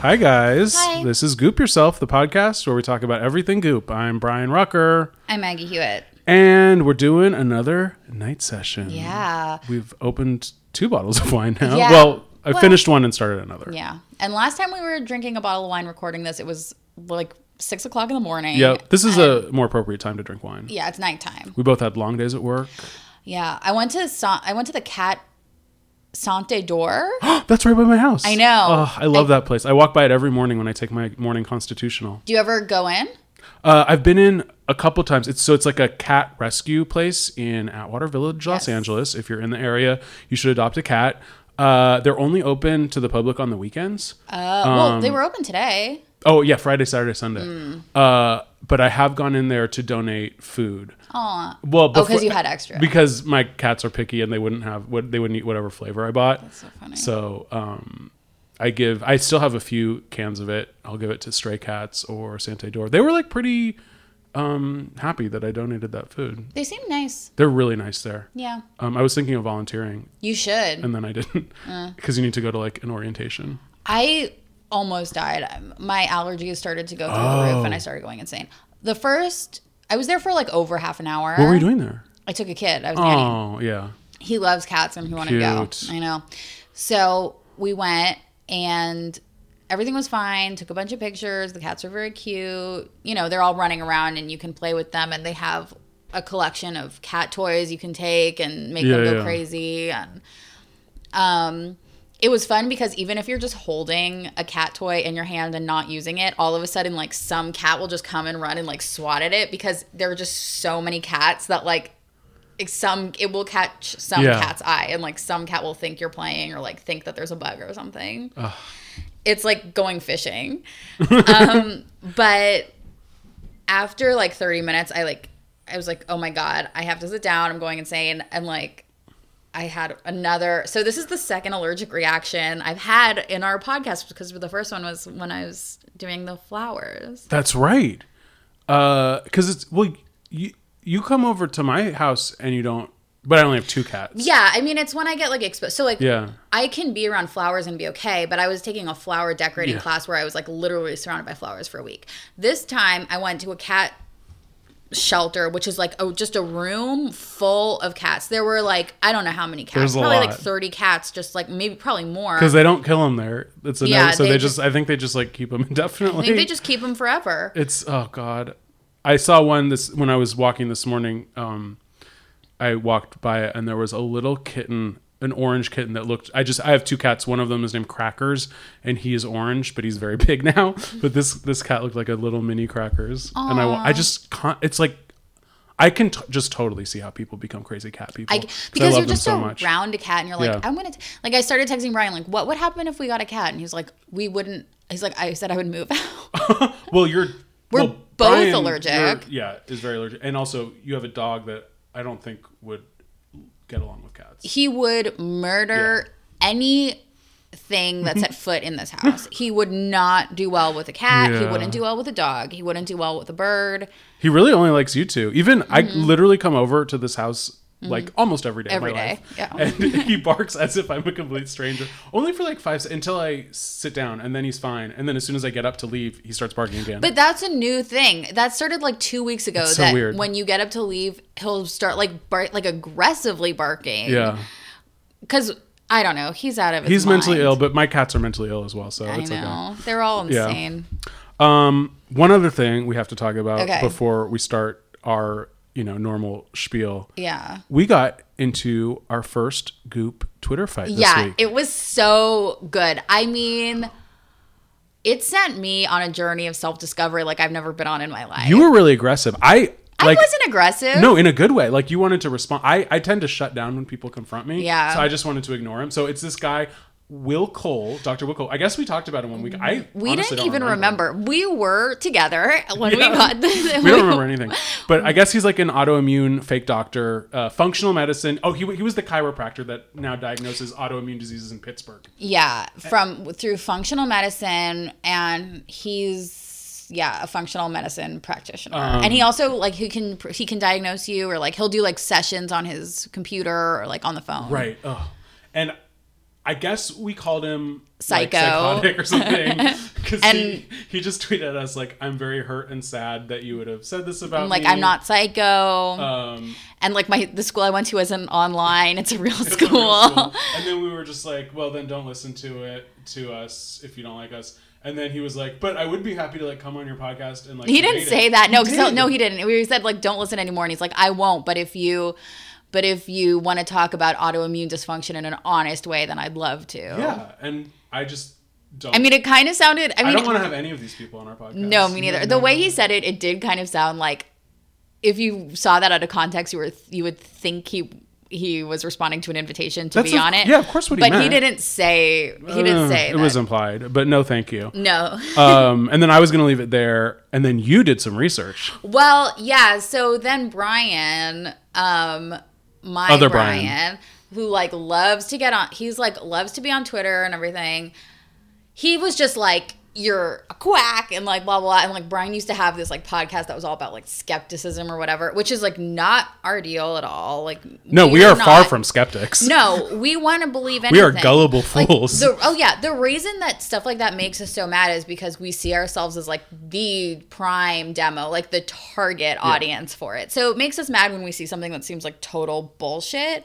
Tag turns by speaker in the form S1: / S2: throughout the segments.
S1: Hi, guys.
S2: Hi.
S1: This is Goop Yourself, the podcast where we talk about everything goop. I'm Bryan Rucker,
S2: I'm Aggie Hewitt.
S1: and we're doing another night session.
S2: Yeah.
S1: We've opened two bottles of wine now.
S2: Yeah.
S1: Well, I
S2: Well-
S1: finished one and started another.
S2: Yeah. And last time we were drinking a bottle of wine recording this, it was like six o'clock in the morning.
S1: Yeah, this is a more appropriate time to drink wine.
S2: Yeah, it's nighttime.
S1: We both had long days at work.
S2: Yeah. I went to Sa- I went to the cat Sante d'Or.
S1: That's right by my house.
S2: I know.
S1: Oh, I love that place. I walk by it every morning when I take my morning constitutional.
S2: Do you ever go in?
S1: Uh, I've been in a couple times. It's so it's like a cat rescue place in Atwater Village, Los
S2: Yes.
S1: Angeles. If you're in the area, you should adopt a cat. Uh, they're only open to the public on the weekends.
S2: Uh, well,
S1: Um,
S2: they were open today.
S1: Oh yeah, Friday, Saturday, Sunday.
S2: Hmm.
S1: Uh, but I have gone in there to donate food.
S2: Aw.
S1: Well,
S2: Oh, because you had extra.
S1: Because my cats are picky and they wouldn't have what they wouldn't eat whatever flavor I bought.
S2: That's so funny.
S1: So um, I give. I still have a few cans of it. I'll give it to stray cats or Sante d'Or. They were like pretty um, happy that I donated that food.
S2: They seem nice.
S1: They're really nice there.
S2: Yeah.
S1: Um, I was thinking of volunteering
S2: You should.
S1: and then I didn't
S2: Uh.
S1: because you need to go to like an orientation.
S2: I almost died. My allergies started to go through the roof and I
S1: Oh.
S2: started going insane. The first, I was there for like over half an hour.
S1: What were you doing there?
S2: I took a kid. I was nanny.
S1: Oh yeah.
S2: he loves cats and he wanted to go. I know. So we went and everything was fine. Took a bunch of pictures. The cats are very cute. You know, they're all running around and you can play with them and they have a collection of cat toys you can take and make
S1: Yeah,
S2: them go
S1: yeah.
S2: crazy and um it was fun because even if you're just holding a cat toy in your hand and not using it, all of a sudden, like some cat will just come and run and like swat at it because there are just so many cats that like some it will catch some
S1: Yeah.
S2: cat's eye and like some cat will think you're playing or like think that there's a bug or something. It's like going fishing. um, but after like 30 minutes, I like I was like, oh my god, I have to sit down. I'm going insane. And like I had another. So this is the second allergic reaction I've had in our podcast because the first one was when I was doing the flowers.
S1: That's right. Uh, because it's well, you you come over to my house and you don't. But I only have two cats.
S2: Yeah, I mean it's when I get like exposed. So like
S1: Yeah.
S2: I can be around flowers and be okay, but I was taking a flower decorating
S1: Yeah.
S2: class where I was like literally surrounded by flowers for a week. This time I went to a cat shelter, which is like oh just a room full of cats. There were like I don't know how many cats,
S1: There's
S2: probably like 30 cats, just like maybe probably more.
S1: Because they don't kill them there. It's a
S2: Yeah,
S1: no, so
S2: they
S1: they just,
S2: just-
S1: I think they just like keep them indefinitely.
S2: I think they just keep them forever.
S1: It's oh god. I saw one this when I was walking this morning. Um, I walked by it and there was a little kitten, an orange kitten that looked. I just I have two cats. One of them is named Crackers, and he is orange, but he's very big now. But this this cat looked like a little mini Crackers, and I I just can't. It's like. I can t- just totally see how people become crazy cat people.
S2: I,
S1: 'Cause I
S2: because
S1: love
S2: you're just
S1: so much.
S2: around a cat and you're like,
S1: Yeah.
S2: I'm gonna t-. like. I started texting Brian like, what would happen if we got a cat? And he's like, we wouldn't. He's like, I said I would move out.
S1: Well, you're
S2: We're
S1: Well,
S2: both
S1: Brian,
S2: allergic.
S1: Yeah, is very allergic, and also you have a dog that I don't think would get along with cats.
S2: He would murder anything that set foot in this house. he would not do well with a cat. He wouldn't do well with a dog. He wouldn't do well with a bird.
S1: He really only likes you two. Even I mm-hmm. literally come over to this house like almost every day
S2: Mm-hmm. Every
S1: of my
S2: day,
S1: life,
S2: yeah.
S1: and he barks as if I'm a complete stranger. Only for like five until I sit down, and then he's fine. And then as soon as I get up to leave, he starts barking again.
S2: But that's a new thing. That started like two weeks ago.
S1: so
S2: that
S1: weird.
S2: when you get up to leave, he'll start like bark, like aggressively barking.
S1: yeah,
S2: Because I don't know, he's out of his
S1: he's mentally ill, but my cats are mentally ill as well, so
S2: I
S1: it's okay.
S2: know they're all
S1: Yeah.
S2: insane.
S1: Um, one other thing we have to talk about
S2: Okay.
S1: before we start our you know normal spiel.
S2: Yeah.
S1: We got into our first Goop Twitter fight this
S2: yeah,
S1: week.
S2: it was so good. I mean, it sent me on a journey of self discovery like I've never been on in my life.
S1: you were really aggressive. I
S2: I wasn't aggressive.
S1: no in a good way. Like you wanted to respond. I I tend to shut down when people confront me.
S2: Yeah.
S1: So I just wanted to ignore him. So it's this guy. Will Cole, Dr. Will Cole. I guess we talked about him one week. I
S2: we didn't
S1: don't
S2: even remember. We were together when we got this.
S1: we don't remember anything. But I guess he's like an autoimmune fake doctor, uh, functional medicine. Oh, he, he was the chiropractor that now diagnoses autoimmune diseases in Pittsburgh.
S2: Yeah, from through functional medicine, and he's yeah a functional medicine practitioner,
S1: Um,
S2: and he also like he can he can diagnose you or like he'll do like sessions on his computer or like on the phone.
S1: Right. Oh. And I guess we called him
S2: Psycho.
S1: psychotic or something because
S2: And-
S1: he, he just tweeted us like, "I'm very hurt and sad that you would have said this about
S2: I'm like
S1: me."
S2: I'm not psycho,
S1: Um,
S2: and like my the school I went to isn't online; it's a real
S1: it's a
S2: school.
S1: real school. And then we were just like, "Well, then don't listen to it to us if you don't like us." And then he was like, "But I would be happy to like come on your podcast and like."
S2: He didn't say
S1: it."
S2: that. No,
S1: He
S2: no, he didn't. We said like, don't listen anymore, and he's like, I won't. But if you, but if you want to talk about autoimmune dysfunction in an honest way, then I'd love to.
S1: Yeah, and I just don't.
S2: I mean, it kind of sounded. I
S1: I don't want to have any of these people on our podcast.
S2: no, me neither. The way he said it, it did kind of sound like if you saw that out of context, you were you would think he he was responding to an invitation to
S1: That's
S2: be
S1: a-
S2: on it.
S1: yeah, of course what he
S2: but he didn't say. He didn't
S1: Uh,
S2: say
S1: it
S2: that.
S1: was implied, but no, thank you.
S2: no.
S1: um, and then I was gonna leave it there, and then you did some research.
S2: Well, yeah. So then Brian, um, my
S1: Other
S2: Brian,
S1: Brian.
S2: who like loves to get on, he's like loves to be on Twitter and everything. He was just like, "You're a quack," and like blah blah. And like Brian used to have this like podcast that was all about like skepticism or whatever, which is like not our deal at all. Like,
S1: No, we are far
S2: not-
S1: from skeptics.
S2: no, we want to believe anything.
S1: We are gullible
S2: Like,
S1: fools.
S2: the, oh yeah, the reason that stuff like that makes us so mad is because we see ourselves as like the prime demo, like the target audience for it. So it makes us mad when we see something that seems like total bullshit.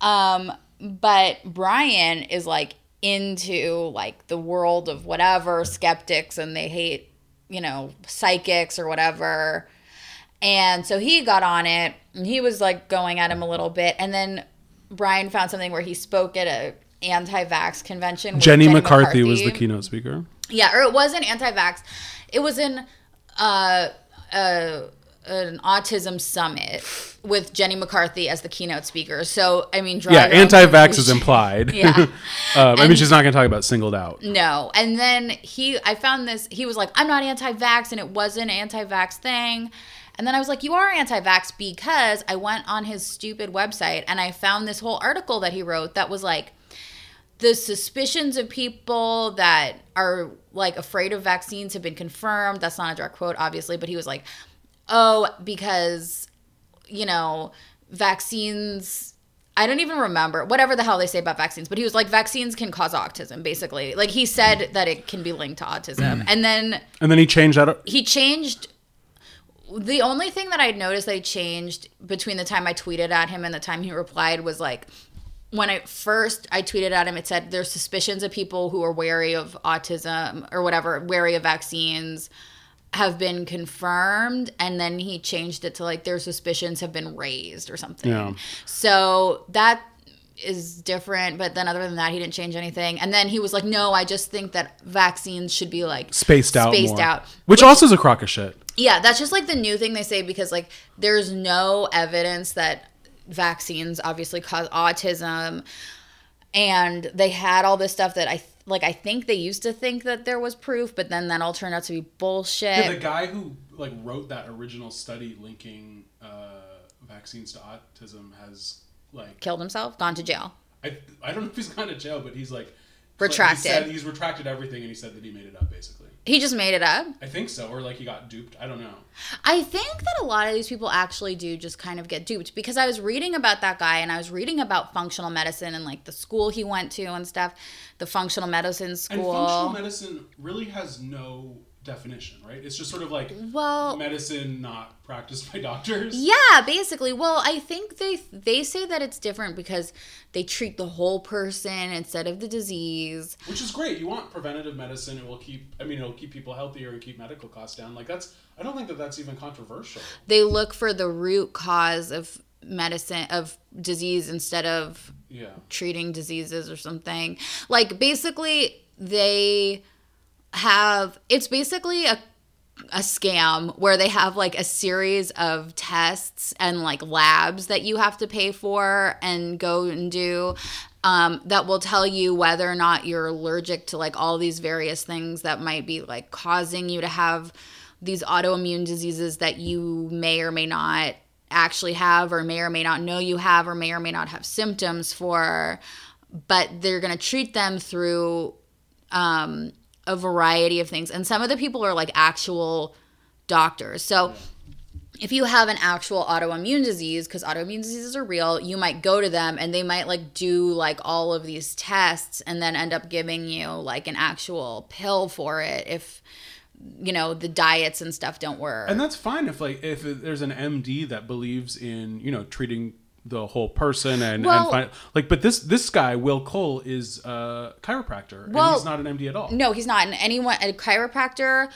S2: Um, but Brian is like into like the world of whatever skeptics and they hate, you know, psychics or whatever. And so he got on it and he was like going at him a little bit. And then Brian found something where he spoke at a anti-vax convention. with
S1: Jenny, McCarthy, was the keynote speaker.
S2: Yeah, or it wasn't anti-vax. It was in uh, uh, an autism summit with Jenny McCarthy as the keynote speaker. So I mean,
S1: Yeah, anti-vax is implied.
S2: Yeah.
S1: um, I mean, she's not going to talk about singled out.
S2: No. And then he, I found this, he was like, I'm not anti vax, and it was an anti vax thing. And then I was like, You are anti vax because I went on his stupid website and I found this whole article that he wrote that was like, the suspicions of people that are like afraid of vaccines have been confirmed. That's not a direct quote, obviously, but he was like, oh, because, you know, vaccines. I don't even remember whatever the hell they say about vaccines, but he was like, vaccines can cause autism, basically. Like he said that it can be linked to autism. Mm. and then
S1: And then he changed that.
S2: he changed the only thing that I'd noticed that he changed between the time I tweeted at him and the time he replied was like when I first I tweeted at him it said there's suspicions of people who are wary of autism or whatever wary of vaccines have been confirmed and then he changed it to like their suspicions have been raised or something.
S1: Yeah.
S2: So that is different, but then other than that, he didn't change anything. And then he was like, "No, I just think that vaccines should be like
S1: spaced out
S2: spaced
S1: more.
S2: out."
S1: which, also is a crock of shit
S2: Yeah, that's just like the new thing they say because like there's no evidence that vaccines obviously cause autism. And they had all this stuff that I like I think they used to think that there was proof, but then that all turned out to be bullshit.
S1: Yeah, the guy who like wrote that original study linking uh, vaccines to autism has like
S2: Killed himself, gone to jail.
S1: I I don't know if he's gone to jail, but he's like
S2: Retracted.
S1: He said he's retracted everything, and he said that he made it up basically.
S2: He just made it up.
S1: I think so, or like he got duped. I don't know.
S2: I think that a lot of these people actually do just kind of get duped because I was reading about that guy and I was reading about functional medicine and like the school he went to and stuff, the functional medicine school.
S1: And functional medicine really has no definition, right? It's just sort of like
S2: well,
S1: medicine not practiced by doctors.
S2: Yeah, basically. Well, I think they they say that it's different because they treat the whole person instead of the disease.
S1: Which is great. You want preventative medicine. It will keep. I mean, it'll keep people healthier and keep medical costs down. Like that's. I don't think that that's even controversial.
S2: They look for the root cause of medicine of disease instead of
S1: Yeah.
S2: treating diseases or something. Like basically they have it's basically a a scam where they have like a series of tests and like labs that you have to pay for and go and do um, that will tell you whether or not you're allergic to like all these various things that might be like causing you to have these autoimmune diseases that you may or may not actually have or may or may not know you have or may or may not have symptoms for but they're going to treat them through um, a variety of things. And some of the people are like actual doctors. So if you have an actual autoimmune disease, because autoimmune diseases are real, you might go to them and they might like do like all of these tests and then end up giving you like an actual pill for it if you know the diets and stuff don't work.
S1: And that's fine if like if there's an MD that believes in you know treating the whole person and,
S2: Well-
S1: and find, like but this this guy Will Cole is a chiropractor and
S2: Well,
S1: he's not an MD at all.
S2: No, he's not. And anyone, a chiropractor,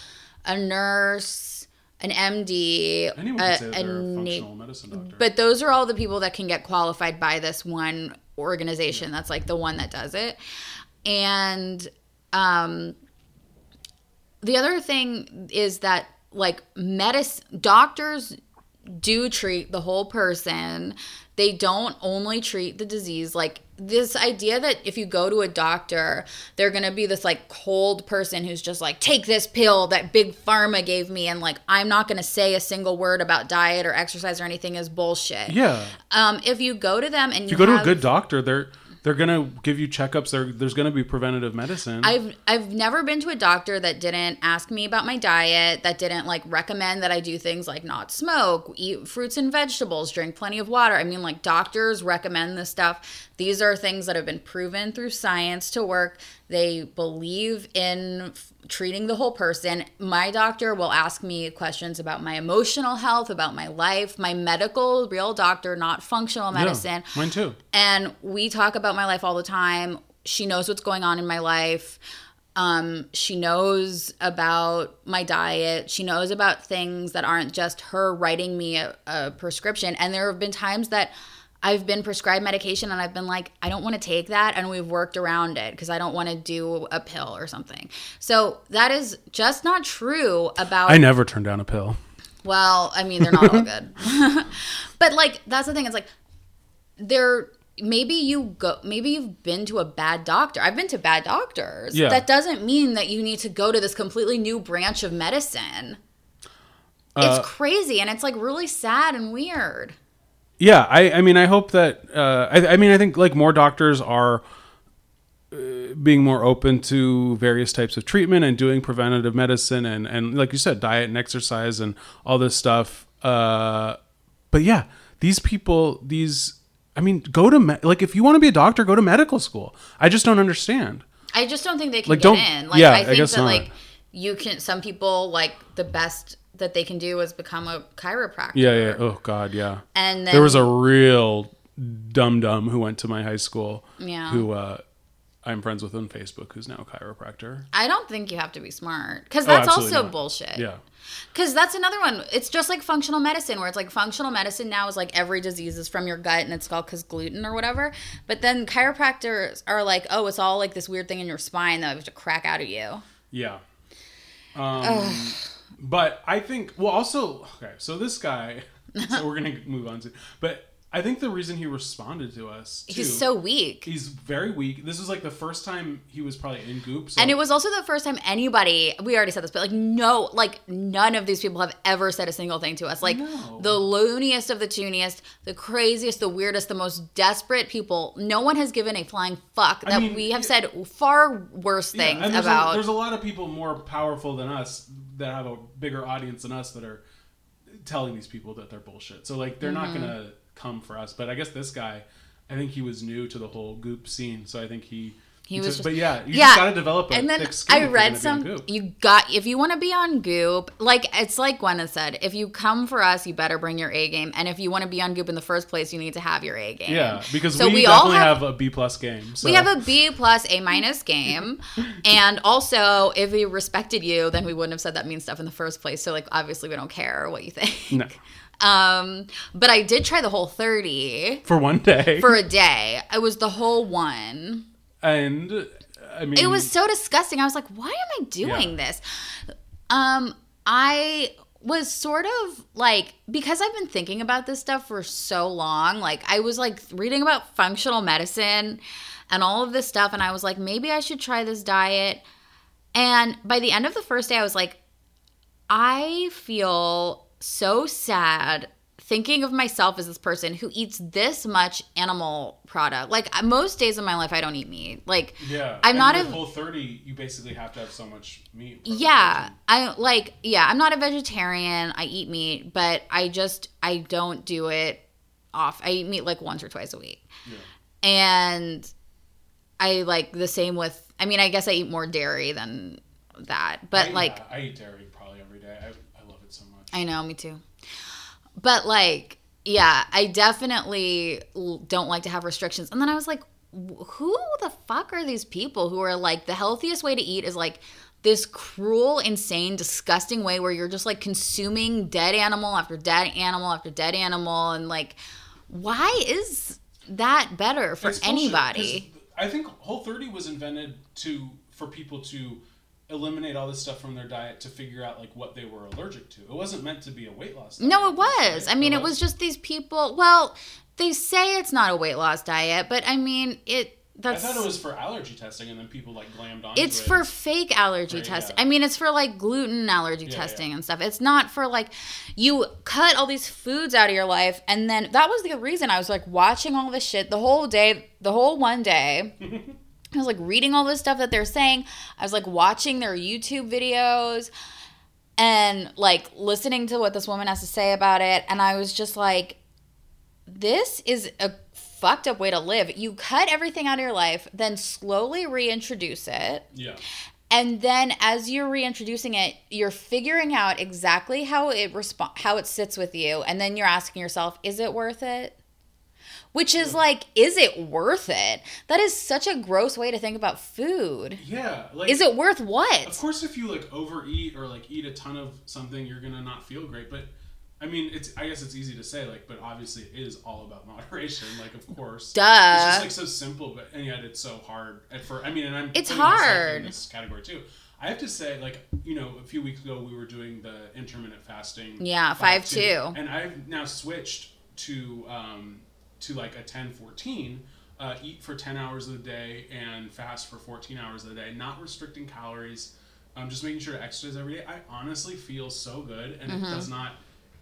S2: a nurse, an MD,
S1: Anyone
S2: a,
S1: can say
S2: a
S1: functional medicine doctor.
S2: but those are all the people that can get qualified by this one organization. That's like the one that does it. And um, the other thing is that like medicine doctors do treat the whole person. They don't only treat the disease. Like this idea that if you go to a doctor, they're going to be this like cold person who's just like, take this pill that big pharma gave me. And like, I'm not going to say a single word about diet or exercise or anything is bullshit.
S1: yeah.
S2: Um, if you go to them and you,
S1: If you go to a good doctor, they're they're gonna give you checkups. There, there's gonna be preventative medicine.
S2: I've I've never been to a doctor that didn't ask me about my diet, that didn't like recommend that I do things like not smoke, eat fruits and vegetables, drink plenty of water. I mean like doctors recommend this stuff. These are things that have been proven through science to work. They believe in f- treating the whole person. My doctor will ask me questions about my emotional health, about my life, my medical real doctor, not functional medicine.
S1: Yeah, mine too.
S2: And we talk about my life all the time. She knows what's going on in my life. Um, she knows about my diet. She knows about things that aren't just her writing me a, a prescription. And there have been times that I've been prescribed medication and I've been like, I don't want to take that. And we've worked around it because I don't want to do a pill or something. So that is just not true about
S1: I never turn down a pill.
S2: well, I mean, they're not all good. but like that's the thing. It's like they're maybe you go maybe you've been to a bad doctor. I've been to bad doctors.
S1: Yeah.
S2: That doesn't mean that you need to go to this completely new branch of medicine.
S1: Uh,
S2: it's crazy and it's like really sad and weird.
S1: Yeah, I, I mean, I hope that. Uh, I, I mean, I think like more doctors are uh, being more open to various types of treatment and doing preventative medicine and and like you said, diet and exercise and all this stuff. Uh, but yeah, these people, these. I mean, go to me- like if you want to be a doctor, go to medical school. I just don't understand.
S2: I just don't think they can
S1: Like,
S2: get
S1: don't-
S2: in. Like
S1: yeah,
S2: I
S1: I
S2: think
S1: guess
S2: that
S1: not.
S2: like you can some people like the best that they can do is become a chiropractor.
S1: Yeah, yeah. Oh God, yeah.
S2: And then
S1: there was a real dum dum who went to my high school.
S2: Yeah.
S1: Who uh, I'm friends with on Facebook, who's now a chiropractor.
S2: I don't think you have to be smart because
S1: Oh,
S2: that's
S1: absolutely
S2: also
S1: not.
S2: bullshit.
S1: Yeah.
S2: Because that's another one. It's just like functional medicine, where it's like functional medicine now is like every disease is from your gut and it's called because gluten or whatever. But then chiropractors are like, oh, it's all like this weird thing in your spine that we have to crack out of you.
S1: Yeah. Um, but I think well also okay, so this guy so we're gonna move on to but I think the reason he responded to us, too,
S2: He's so weak.
S1: he's very weak. This was like the first time he was probably in Goop. So
S2: And it was also the first time anybody, we already said this, but like, no, like, none of these people have ever said a single thing to us. Like,
S1: No.
S2: the looniest of the tooniest, the craziest, the weirdest, the most desperate people, no one has given a flying fuck that
S1: mean,
S2: we have
S1: yeah.
S2: said far worse
S1: Yeah,
S2: things
S1: and there's
S2: about.
S1: A, there's a lot of people more powerful than us that have a bigger audience than us that are telling these people that they're bullshit. So like they're
S2: Mm-hmm.
S1: not gonna come for us. But I guess this guy, I think he was new to the whole Goop scene, so I think he.
S2: He was
S1: took-
S2: just-
S1: but yeah, you
S2: yeah,
S1: just gotta develop a
S2: and then. I read some. You got if you want to be on Goop, like it's like Gwyneth said, if you come for us, you better bring your A game, and if you want to be on Goop in the first place, you need to have your A game.
S1: Yeah, because
S2: So
S1: we,
S2: we all
S1: definitely
S2: have-
S1: have, a B plus game. So.
S2: We have a B plus, A minus game, and also if we respected you, then we wouldn't have said that mean stuff in the first place. So like, obviously, we don't care what you think.
S1: No.
S2: Um, but I did try the whole thirty
S1: for one day.
S2: for a day. It was the whole one.
S1: and I mean,
S2: it was so disgusting. I was like, why am I doing
S1: Yeah.
S2: this? Um, I was sort of like because I've been thinking about this stuff for so long, like I was like reading about functional medicine and all of this stuff and I was like maybe I should try this diet. And by the end of the first day I was like I feel so sad thinking of myself as this person who eats this much animal product. Like most days of my life I don't eat meat. Like
S1: yeah.
S2: I'm not a
S1: whole thirty. You basically have to have so much meat.
S2: yeah i like yeah i'm not a vegetarian i eat meat but i just i don't do it off i eat meat like once or twice a week yeah. and i like the same with i mean i guess i eat more dairy than that but
S1: I,
S2: like
S1: yeah, I eat dairy probably every day. I, I love it so much.
S2: I know, me too. But like, yeah, I definitely don't like to have restrictions. And then I was like, who the fuck are these people who are like the healthiest way to eat is like this cruel, insane, disgusting way where you're just like consuming dead animal after dead animal after dead animal and like why is that better for
S1: It's bullshit, I think Whole 30 was invented to for people to eliminate all this stuff from their diet to figure out like what they were allergic to. It wasn't meant to be a weight loss. Diet,
S2: No, it was.
S1: right?
S2: I mean, it was just these people. Well, they say it's not a weight loss diet, but I mean, it.
S1: I
S2: That's.
S1: thought it was for allergy testing, and then people like glammed on. It.
S2: It's for fake allergy
S1: Right,
S2: testing.
S1: yeah.
S2: I mean, it's for like gluten allergy
S1: Yeah,
S2: testing
S1: yeah.
S2: and stuff. It's not for like you cut all these foods out of your life, and then that was the reason I was like watching all this shit the whole day, the whole one day. I was like reading all this stuff that they're saying. I was like watching their YouTube videos and like listening to what this woman has to say about it. And I was just like, this is a fucked up way to live. You cut everything out of your life, then slowly reintroduce it.
S1: yeah.
S2: And then as you're reintroducing it, you're figuring out exactly how it respond how it sits with you. And then you're asking yourself, is it worth it? Which is like, is it worth it? That is such a gross way to think about food.
S1: Yeah. Like,
S2: Is it worth what?
S1: Of course, if you like overeat or like eat a ton of something, you're gonna not feel great. But I mean, it's I guess it's easy to say like, but obviously it is all about moderation. Like, of course,
S2: Duh.
S1: It's just like so simple, but and yet it's so hard at first. I mean, and I'm
S2: It's hard.
S1: in this category too. I have to say, like you know, a few weeks ago we were doing the intermittent fasting.
S2: Yeah, 5-2.
S1: and I've now switched to um, to like a 10-14, uh, eat for ten hours a day and fast for fourteen hours a day, not restricting calories. I'm just making sure to exercise every day. I honestly feel so good, and
S2: Mm-hmm.
S1: it does not.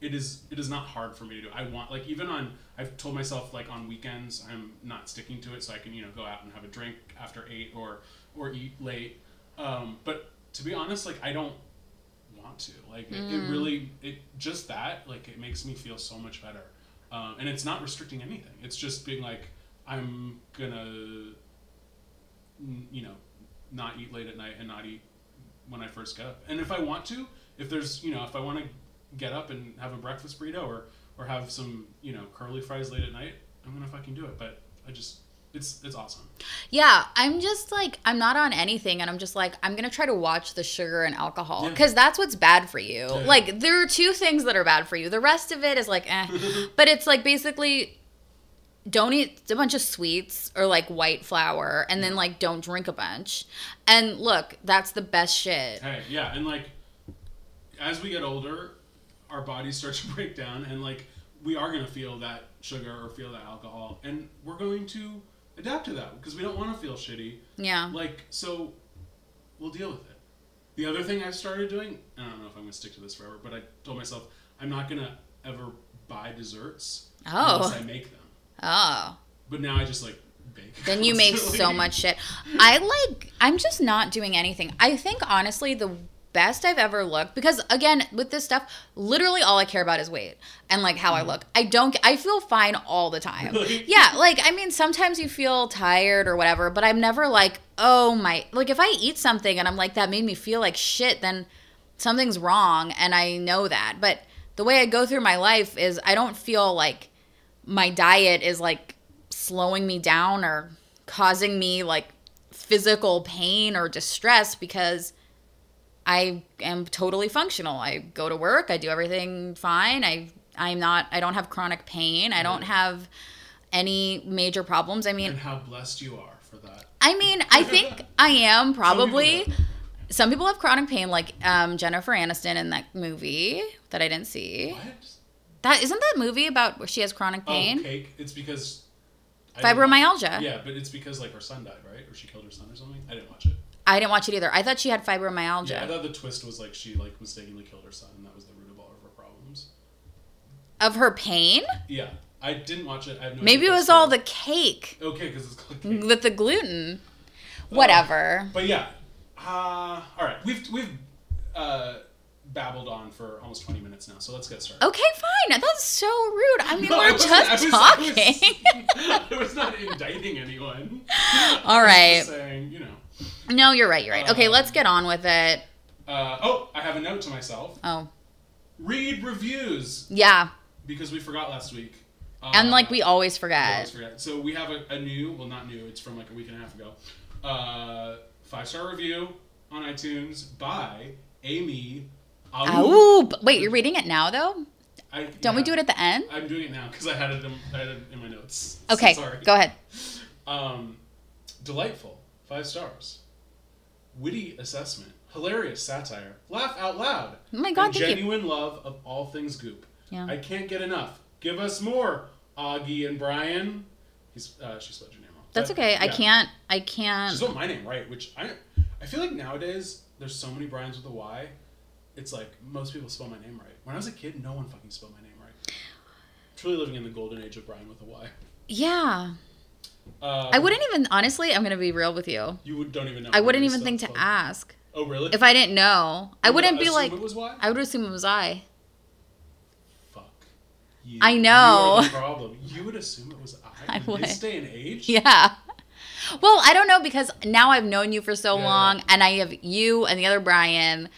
S1: It is. It is not hard for me to do. I want like even on. I've told myself like on weekends I'm not sticking to it, so I can you know go out and have a drink after eight or or eat late. Um, but to be honest, like I don't want to. Like it,
S2: Mm.
S1: it really it just that like it makes me feel so much better. Um, and it's not restricting anything. It's just being like I'm gonna you know not eat late at night and not eat when I first get up. And if I want to, if there's you know if I want to get up and have a breakfast burrito or or have some you know curly fries late at night, I'm gonna fucking do it. But I just it's it's awesome.
S2: Yeah, I'm just like I'm not on anything, and I'm just like I'm gonna try to watch the sugar and alcohol
S1: Yeah.
S2: because that's what's bad for you.
S1: Yeah.
S2: Like there are two things that are bad for you. The rest of it is like, eh. but it's like basically don't eat a bunch of sweets or like white flour, and then like don't drink a bunch. And look, that's the best shit.
S1: Hey, yeah, and like as we get older, our bodies start to break down, and like we are going to feel that sugar or feel that alcohol, and we're going to adapt to that because we don't want to feel shitty.
S2: Yeah.
S1: Like so, we'll deal with it. The other thing I've started doing, I don't know if I'm going to stick to this forever, but I told myself I'm not going to ever buy desserts
S2: Oh.
S1: unless I make them.
S2: Oh.
S1: But now I just like bake.
S2: Then you make so much shit. I like I'm just not doing anything. I think honestly the best I've ever looked because again with this stuff literally all I care about is weight and like how I mm-hmm. look. I don't I feel fine all the time. Yeah, like I mean sometimes you feel tired or whatever, but I'm never like, "Oh my, like if I eat something and I'm like that made me feel like shit, then something's wrong and I know that." But the way I go through my life is I don't feel like my diet is like slowing me down or causing me like physical pain or distress because I am totally functional. I go to work, I do everything fine. I I'm not I don't have chronic pain. I don't have any major problems. I mean,
S1: And how blessed you are for that.
S2: I mean, I think I am probably. Some people have chronic pain, like um, Jennifer Aniston in that movie that I didn't see.
S1: What?
S2: That isn't that movie about where she has chronic pain.
S1: Oh, cake. It's because I
S2: Fibromyalgia.
S1: Yeah, but it's because like her son died, right? Or she killed her son or something. I didn't watch it.
S2: I didn't watch it either. I thought she had fibromyalgia.
S1: Yeah, I thought the twist was like she like mistakenly killed her son, and that was the root of all of her problems.
S2: of her pain.
S1: Yeah, I didn't watch it. I have no
S2: Maybe it was all the cake
S1: okay because it's called cake.
S2: with the gluten. Whatever.
S1: But yeah, uh, all right. We've we've uh, babbled on for almost twenty minutes now, so let's get started.
S2: Okay, fine. That's so rude. I mean,
S1: No, I
S2: we're
S1: wasn't-
S2: just
S1: I was-
S2: talking.
S1: I was, I not indicting anyone.
S2: All
S1: I was
S2: right.
S1: just saying, you know.
S2: No, you're right. You're right. Okay,
S1: Um,
S2: let's get on with it.
S1: Uh, oh, I have a note to myself.
S2: Oh,
S1: Read reviews
S2: yeah.
S1: because we forgot last week. Uh,
S2: And like we always
S1: we
S2: forget.
S1: always forget. So we have a, a new, well, not new. It's from like a week and a half ago. Uh, five star review on iTunes by Amy.
S2: Oh, wait, you're reading it now though?
S1: I,
S2: Don't we do it at the end?
S1: I'm doing it now because I had it in, I had it in my notes.
S2: Okay,
S1: Sorry.
S2: go ahead.
S1: Um, delightful, five stars. Witty assessment, hilarious satire, laugh out loud.
S2: Oh my God,
S1: and
S2: thank you.
S1: genuine love of all things goop.
S2: Yeah.
S1: I can't get enough. Give us more, Augie and Brian. He's uh, she spelled your name wrong.
S2: That's
S1: But,
S2: okay. I can't. I can't.
S1: She spelled my name right, which I I feel like nowadays there's so many Brian's with a Y. It's like most people spell my name right. When I was a kid, no one fucking spelled my name right. Truly living in the golden age of Brian with a Y.
S2: Yeah.
S1: Uh,
S2: I wouldn't even. Honestly, I'm gonna be real with you.
S1: You would, don't even know.
S2: I wouldn't even think to ask
S1: Oh really?
S2: if I didn't know. I
S1: You would
S2: wouldn't be like.
S1: It was Y?
S2: I would assume it was I.
S1: Fuck. You,
S2: I know.
S1: the problem. You would assume it was I.
S2: I
S1: in
S2: would.
S1: This day and age.
S2: Yeah. Well, I don't know because now I've known you for so
S1: Yeah.
S2: long, and I have you and the other Brian,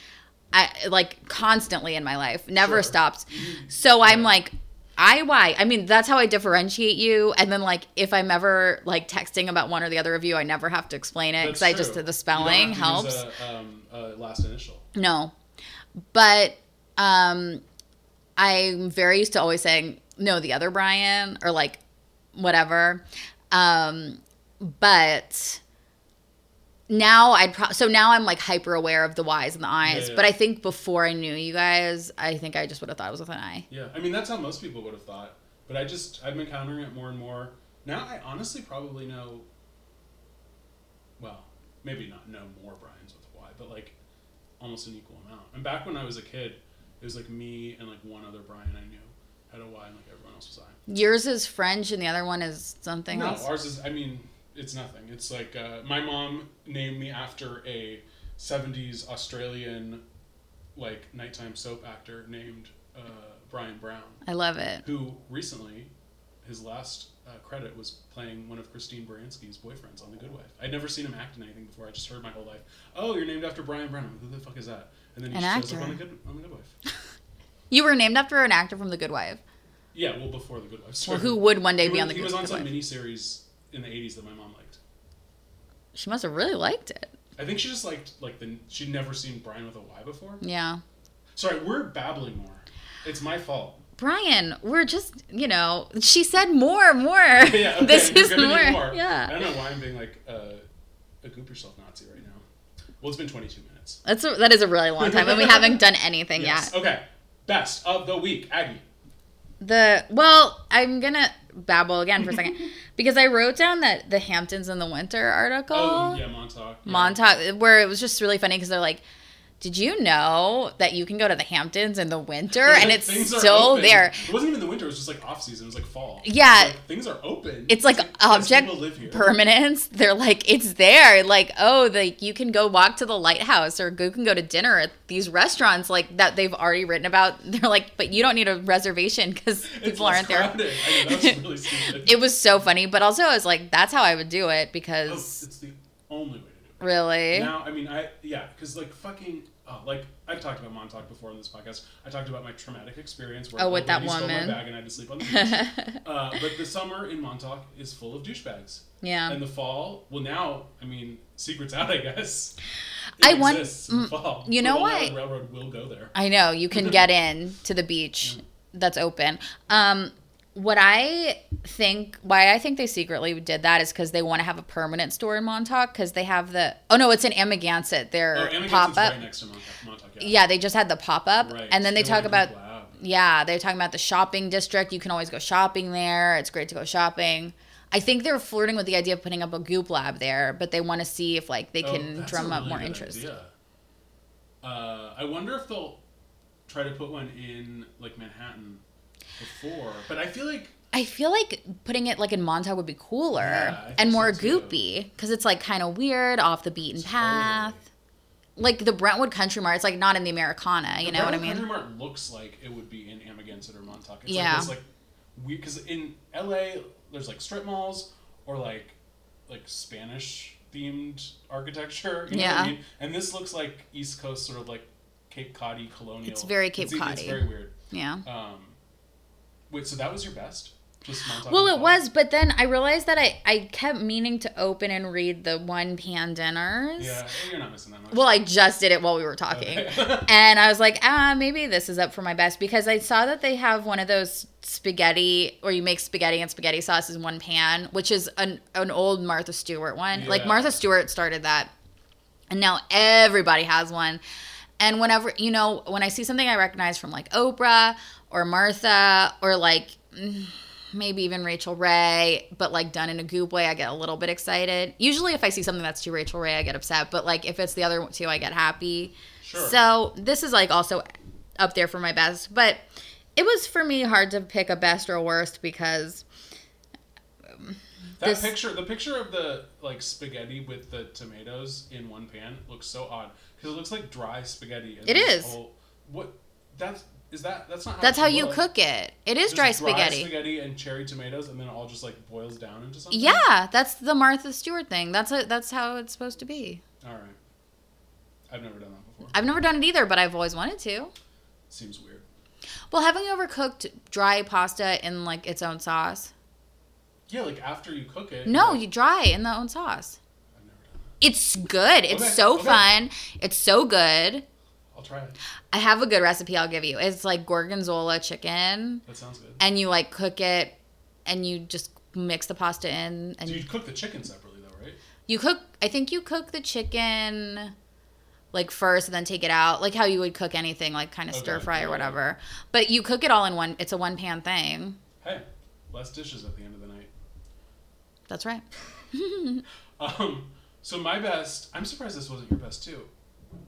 S2: I like constantly in my life, never
S1: Sure.
S2: stops. So I'm like, I why? I mean, that's how I differentiate you. And then like, if I'm ever like texting about one or the other of you, I never have to explain it because I just the spelling
S1: don't have to
S2: helps.
S1: a, um, a last initial.
S2: No. But um I'm very used to always saying no the other Brian or like whatever. Um but now I'd pro- so now I'm like hyper aware of the Y's and the I's.
S1: Yeah,
S2: But. I think before I knew you guys, I think I just would have thought it was with an I.
S1: Yeah, I mean that's how most people would have thought. But I just I've been encountering it more and more. Now I honestly probably know. Well, maybe not know more Brian's with a Y, but like almost an equal amount. And back when I was a kid, it was like me and like one other Brian I knew had a Y, and like everyone else was I.
S2: Yours is French and the other one is something
S1: No,
S2: else.
S1: ours is. I mean, it's nothing. It's like uh, my mom named me after a '70s Australian like nighttime soap actor named uh, Bryan Brown,
S2: I love it.
S1: who recently his last uh, credit was playing one of Christine Baranski's boyfriends on The Good Wife. I'd never seen him act in anything before. I just heard my whole life. Oh, you're named after Bryan Brown. Who the fuck is that? And then he shows up on The Good on The Good Wife.
S2: You were named after an actor from The Good Wife.
S1: Yeah, well before The Good Wife.
S2: Well, who would one day
S1: he
S2: be
S1: was,
S2: on The Good Wife?
S1: he was on some miniseries in the '80s that my mom liked.
S2: She must have really liked it.
S1: I think she just liked like the she'd never seen Brian with a Y before.
S2: Yeah.
S1: Sorry, we're babbling more. It's my fault.
S2: Brian, we're just, you know, she said more, more.
S1: Yeah, okay,
S2: this is
S1: gonna
S2: more.
S1: Yeah. I don't know why I'm being like uh, a goop yourself Nazi right now. Well, it's been 22 minutes.
S2: That's a, that is a really long time, and we haven't done anything
S1: Yes.
S2: yet.
S1: Okay. Best of the week, Aggie.
S2: The well, I'm gonna babble again for a second because I wrote down that the Hamptons in the winter article.
S1: Oh yeah, Montauk. Yeah.
S2: Montauk, where it was just really funny because they're like, "Did you know that you can go to the Hamptons in the winter
S1: Like,
S2: and it's still there?"
S1: It wasn't even the winter. It was just like off season. It was like fall.
S2: Yeah.
S1: Like, things are open.
S2: It's like object
S1: people live here.
S2: permanence. They're like, it's there. Like, oh, like you can go walk to the lighthouse or you can go to dinner at these restaurants like that they've already written about. They're like, but you don't need a reservation because people aren't there.
S1: I was really.
S2: It was so funny, but also I was like, that's how I would do it
S1: Oh,
S2: because
S1: it's the only way to do it.
S2: Really,
S1: Now, I mean, I yeah, because like fucking, oh, like I've talked about Montauk before in this podcast. I talked about my traumatic experience where
S2: Oh, with that
S1: lady stole my bag and I had to sleep on the beach. uh, but the summer in Montauk is full of douchebags.
S2: Yeah.
S1: And the fall, well, now I mean, secrets out, I guess.
S2: I want-
S1: exists in the fall.
S2: you know
S1: Island Railroad will go there.
S2: I know you can get in to the beach that's open. Um, what I think, why I think they secretly did that is because they want to have a permanent store in Montauk because they have the. Oh no, it's in Amagansett.
S1: Oh,
S2: Their
S1: Amagansett
S2: pop up.
S1: right Montauk. Montauk yeah.
S2: Yeah, they just had the pop up,
S1: Right.
S2: and then they
S1: They
S2: talk about. Yeah, they're talking about the shopping district. You can always go shopping there. It's great to go shopping. I think they're flirting with the idea of putting up a Goop Lab there, but they want to see if like they
S1: Oh,
S2: can drum
S1: a
S2: up
S1: really
S2: more interest.
S1: Uh, I wonder if they'll try to put one in like Manhattan before, but I feel like
S2: I feel like putting it like in Montauk would be cooler
S1: Yeah,
S2: and more
S1: so,
S2: goopy because it's like kind of weird, off the beaten path. Like the Brentwood Country Mart, it's like not in the Americana. You
S1: The
S2: know what I mean?
S1: Country Mart looks like it would be in Amagansett or Montauk. It's
S2: Yeah.
S1: like like weird because in LA there's like strip malls or like like Spanish themed architecture. You know what
S2: Yeah.
S1: I mean? And this looks like East Coast sort of like Cape Coddy colonial.
S2: It's very Cape
S1: it's, It's very weird.
S2: Yeah.
S1: Um, wait, so that was your best?
S2: Well, it was, but then I realized that I I kept meaning to open and read the one pan dinners.
S1: Yeah, you're not missing that much.
S2: Well, I just did it while we were talking.
S1: Okay.
S2: and I was like, ah, maybe this is up for my best because I saw that they have one of those spaghetti or you make spaghetti and spaghetti sauce in one pan, which is an, an old Martha Stewart one. Like Martha Stewart started that. And now everybody has one. And whenever, you know, when I see something I recognize from like Oprah or Martha or like mm, maybe even Rachael Ray, but like done in a goop way, I get a little bit excited. Usually if I see something that's too Rachael Ray, I get upset. But like if it's the other two, I get happy.
S1: Sure.
S2: So this is like also up there for my best. But it was for me hard to pick a best or worst because
S1: That
S2: This-
S1: picture, the picture of the like spaghetti with the tomatoes in one pan looks so odd because it looks like dry spaghetti.
S2: It
S1: this whole- what? That's is that? That's not. How
S2: that's how you cook it. It is dry spaghetti.
S1: spaghetti and cherry tomatoes, and then it all just like boils down into something.
S2: Yeah, that's the Martha Stewart thing. That's a, that's how it's supposed to be.
S1: All right. I've never done that before.
S2: I've never done it either, but I've always wanted to.
S1: Seems weird.
S2: Well, haven't you ever cooked dry pasta in like its own sauce?
S1: Yeah, like after you cook it.
S2: No,
S1: like-
S2: you dry in the own sauce.
S1: I've never done that.
S2: It's good. It's
S1: Okay,
S2: so
S1: okay.
S2: fun. It's so good.
S1: I'll try it.
S2: I have a good recipe I'll give you. It's like gorgonzola chicken,
S1: That sounds good.
S2: and you like cook it, and you just mix the pasta in, and
S1: So you, cook the chicken separately, though, right?
S2: you cook. I think you cook the chicken like first, and then take it out, like how you would cook anything, like kind of
S1: Okay,
S2: stir fry
S1: yeah,
S2: or whatever. But you cook it all in one. It's a one pan thing.
S1: Hey, less dishes at the end of the night.
S2: That's right.
S1: Um, so my best, I'm surprised this wasn't your best too.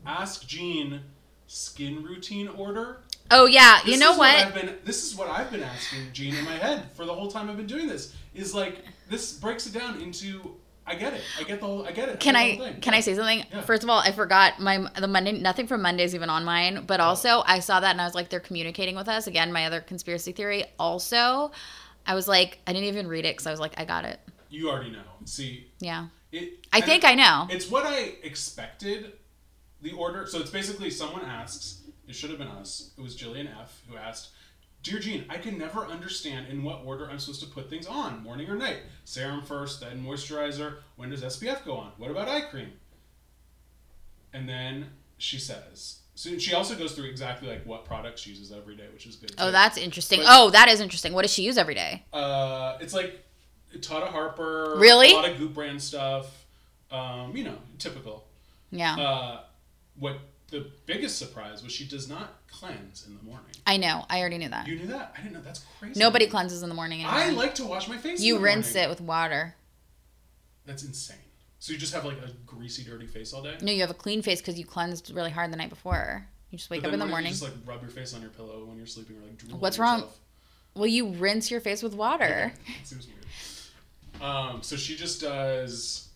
S1: Ask Jean skin routine order.
S2: Oh yeah, you
S1: This
S2: know what?
S1: I've been, this is what I've been asking Jean in my head for the whole time I've been doing this. Is like this breaks it down into I get it. I get the whole. I get it.
S2: Can I
S1: thing.
S2: can I say something?
S1: Yeah.
S2: First of all, I forgot my the Monday nothing from Monday's even on mine, but oh. also I saw that and I was like they're communicating with us again. My other conspiracy theory. Also, I was like I didn't even read it because I was like I got it.
S1: You already know. See,
S2: Yeah,
S1: it.
S2: I think
S1: it-
S2: I know.
S1: It's what I expected. The order. So it's basically someone asks. It should have been us. It was Jillian F. who asked, "Dear Jean, I can never understand in what order I'm supposed to put things on, morning or night. Serum first, then moisturizer. When does SPF go on? What about eye cream?" And then she says. So she also goes through exactly like what products she uses every day, which is good.
S2: Oh,
S1: too.
S2: that's interesting.
S1: But-
S2: oh, that is interesting. What does she use every day?
S1: Uh, it's like Tata Harper.
S2: Really?
S1: A lot of Goop brand stuff. Um, you know, typical.
S2: Yeah.
S1: Uh, what the biggest surprise was she does not cleanse in the morning.
S2: I know. I already knew that.
S1: You knew that? I didn't know. That's crazy.
S2: Nobody cleanses in the morning anymore.
S1: I like to wash my face.
S2: you rinse
S1: morning.
S2: it with water.
S1: That's insane. So you just have like a greasy, dirty face all day.
S2: No, you have a clean face because you cleansed really hard the night before. You just wake up in the morning.
S1: You just like rub your face on your pillow when you're sleeping, or like drool
S2: What's wrong? Well, you rinse your face with water.
S1: It seems weird. Um, so she just does.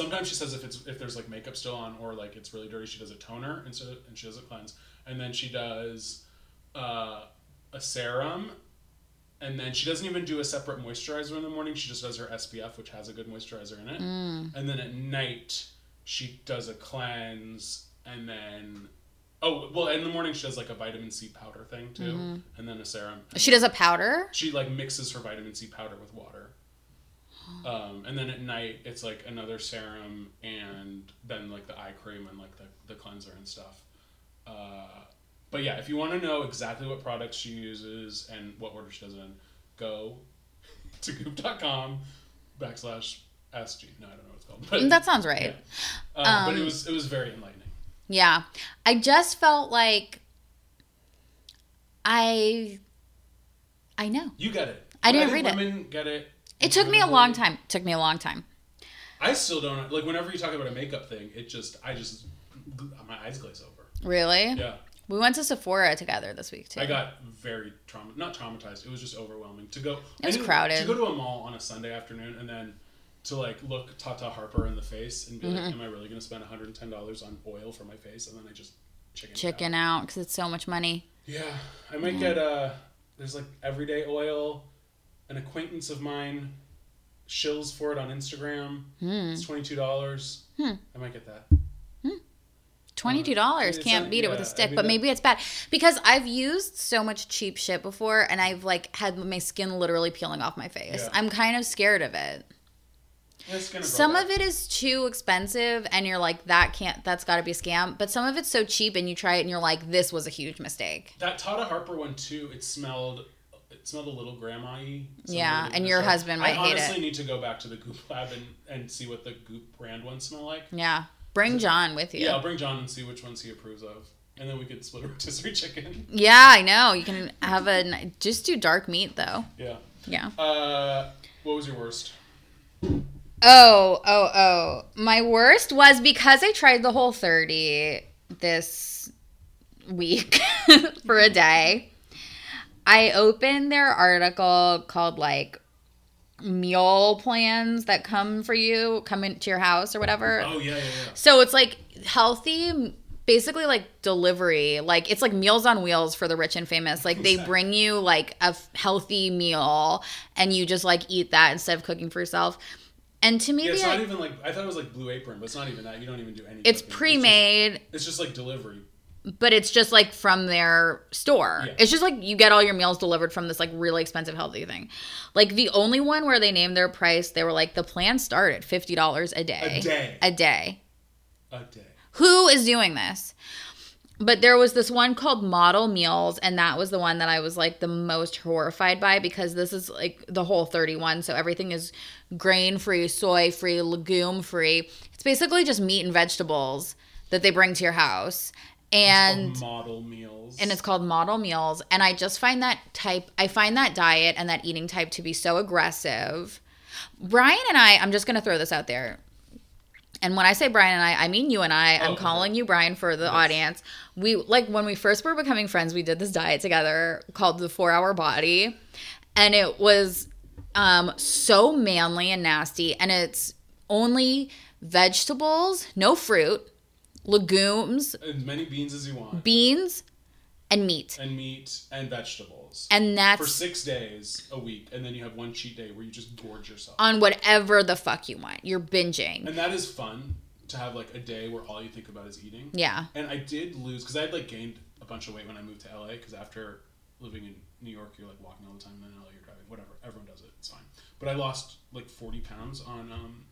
S1: Sometimes she says if it's if there's like makeup still on or like it's really dirty, she does a toner instead of, and she does a cleanse, and then she does uh, a serum, and then she doesn't even do a separate moisturizer in the morning. She just does her SPF, which has a good moisturizer in it, and then at night she does a cleanse, and then. Oh well! In the morning she does like a vitamin C powder thing too, and then a serum.
S2: She does a powder.
S1: She like mixes her vitamin C powder with water. Um, and then at night it's like another serum and then like the eye cream and like the, the cleanser and stuff. Uh, but yeah, if you want to know exactly what products she uses and what order she does it in, go to goop.com backslash SG. No, I don't know what it's called. But,
S2: That sounds right.
S1: yeah. Uh,
S2: Um,
S1: but it was it was very enlightening.
S2: Yeah. I just felt like I I know.
S1: You get it.
S2: I didn't read it.
S1: Women get it.
S2: It took me a long time. It took me a long time.
S1: I still don't like whenever you talk about a makeup thing. It just I just my eyes glaze over.
S2: Really?
S1: Yeah,
S2: We went to Sephora together this week too.
S1: I got very trauma not traumatized. It was just overwhelming to go.
S2: It was crowded.
S1: To go to a mall on a Sunday afternoon and then to like look Tata Harper in the face and be
S2: Mm-hmm.
S1: like, "Am I really going to spend 110 dollars on oil for my face?" And then I just chicken.
S2: chicken out because it's so much money.
S1: Yeah, I might get uh There's like everyday oil. An acquaintance of mine shills for it on Instagram.
S2: Hmm.
S1: It's twenty two dollars. Hmm. I might get that. Hmm.
S2: Uh, twenty-two dollars
S1: It's
S2: can't beat it with
S1: a
S2: a
S1: I
S2: stick,
S1: mean,
S2: but maybe it's bad because I've used so much cheap shit before, and I've like had my skin literally peeling off my face.
S1: Yeah.
S2: I'm kind of scared of it.
S1: It's gonna grow
S2: Some
S1: back.
S2: of it is too expensive, and you're like, that can't, that's got to be a scam. But some of it's so cheap, and you try it, and you're like, this was a huge mistake.
S1: That Tata Harper one too. It smelled. It smelled a little grandma-y.
S2: Yeah, and your
S1: one-
S2: husband might
S1: I
S2: hate
S1: honestly need to go back to the Goop lab and, and see what the Goop brand ones smell like.
S2: Yeah, bring John with you.
S1: Yeah, I'll bring John and see which ones he approves of, and then we could split a rotisserie chicken.
S2: Yeah, I know. You can have a just do dark meat though.
S1: Yeah.
S2: Yeah.
S1: Uh, what was your worst?
S2: Oh, oh, oh. My worst was because I tried the whole 30 this week for a day. I opened their article called like meal plans that come for you, come into your house or whatever.
S1: Oh yeah, yeah, yeah.
S2: So it's like healthy, basically like delivery. Like it's like Meals on Wheels for the rich and famous. Like they bring you like a f- healthy meal and you just like eat that instead of cooking for yourself. And to me,
S1: Yeah, it's not even like I thought it was like Blue Apron, but it's not even that. You don't even do any.
S2: it's pre-made,
S1: It's just, it's just like delivery.
S2: But it's just like from their store.
S1: Yeah.
S2: It's just like you get all your meals delivered from this like really expensive healthy thing. Like the only one where they named their price, they were like the plan start at fifty dollars a day.
S1: A day.
S2: A day.
S1: A day.
S2: who is doing this? But there was this one called Model Meals, and that was the one that I was like the most horrified by because this is like the whole 31. So everything is grain free, soy free, legume free. It's basically just meat and vegetables that they bring to your house. And
S1: model meals.
S2: and it's called model meals. And i just find that type i find that diet and that eating type to be so aggressive. Bryan and i i'm just going to throw this out there. And when i say brian and i i mean you and i. I'm
S1: Oh, okay.
S2: calling you brian for the audience. We like when we first were becoming friends we did this diet together called the four hour body. And it was um so manly and nasty. And it's only vegetables no fruit legumes
S1: as many beans as you want,
S2: beans and meat
S1: and meat and vegetables.
S2: and that's
S1: for six days a week, and then you have one cheat day where you just gorge yourself.
S2: on whatever the fuck you want. You're binging.
S1: and that is fun to have like a day where all you think about is eating.
S2: Yeah.
S1: And I did lose because I had like gained a bunch of weight when I moved to LA. Because after living in New York, you're like walking all the time, and then in LA you're driving. Whatever, everyone does it. It's fine. But I lost like 40 pounds on um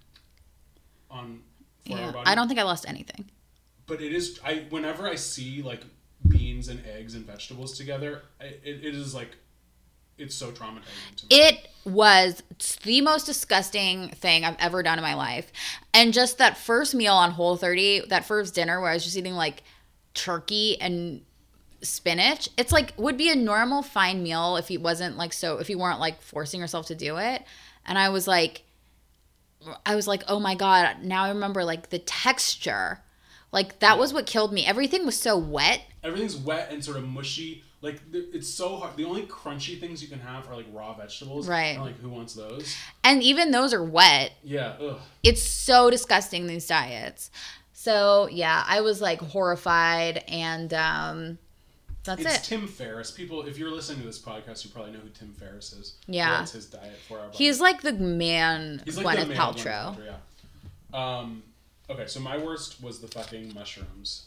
S1: on
S2: Yeah. I don't think I lost anything.
S1: But it is I whenever I see like beans and eggs and vegetables together, it, it is like it's so traumatizing.
S2: It was the most disgusting thing I've ever done in my life. And just that first meal on Whole 30, that first dinner where I was just eating like turkey and spinach, it's like would be a normal fine meal if you wasn't like so if you weren't like forcing yourself to do it. And I was like I was like, "Oh my god, now I remember like the texture." Like that was what killed me. Everything was so wet.
S1: Everything's wet and sort of mushy. Like it's so hard. The only crunchy things you can have are like raw vegetables.
S2: Right.
S1: And like who wants those?
S2: And even those are wet.
S1: Yeah. Ugh.
S2: it's so disgusting these diets so yeah i was like horrified and um that's
S1: It's
S2: it
S1: Tim Ferriss. People, if you're listening to this podcast, you probably know who Tim Ferriss is.
S2: Yeah.
S1: That's his diet four hour body.
S2: he's like the man
S1: He's like
S2: gwyneth
S1: the male
S2: paltrow
S1: Gwyneth yeah. Um. Okay, so my worst was the fucking mushrooms.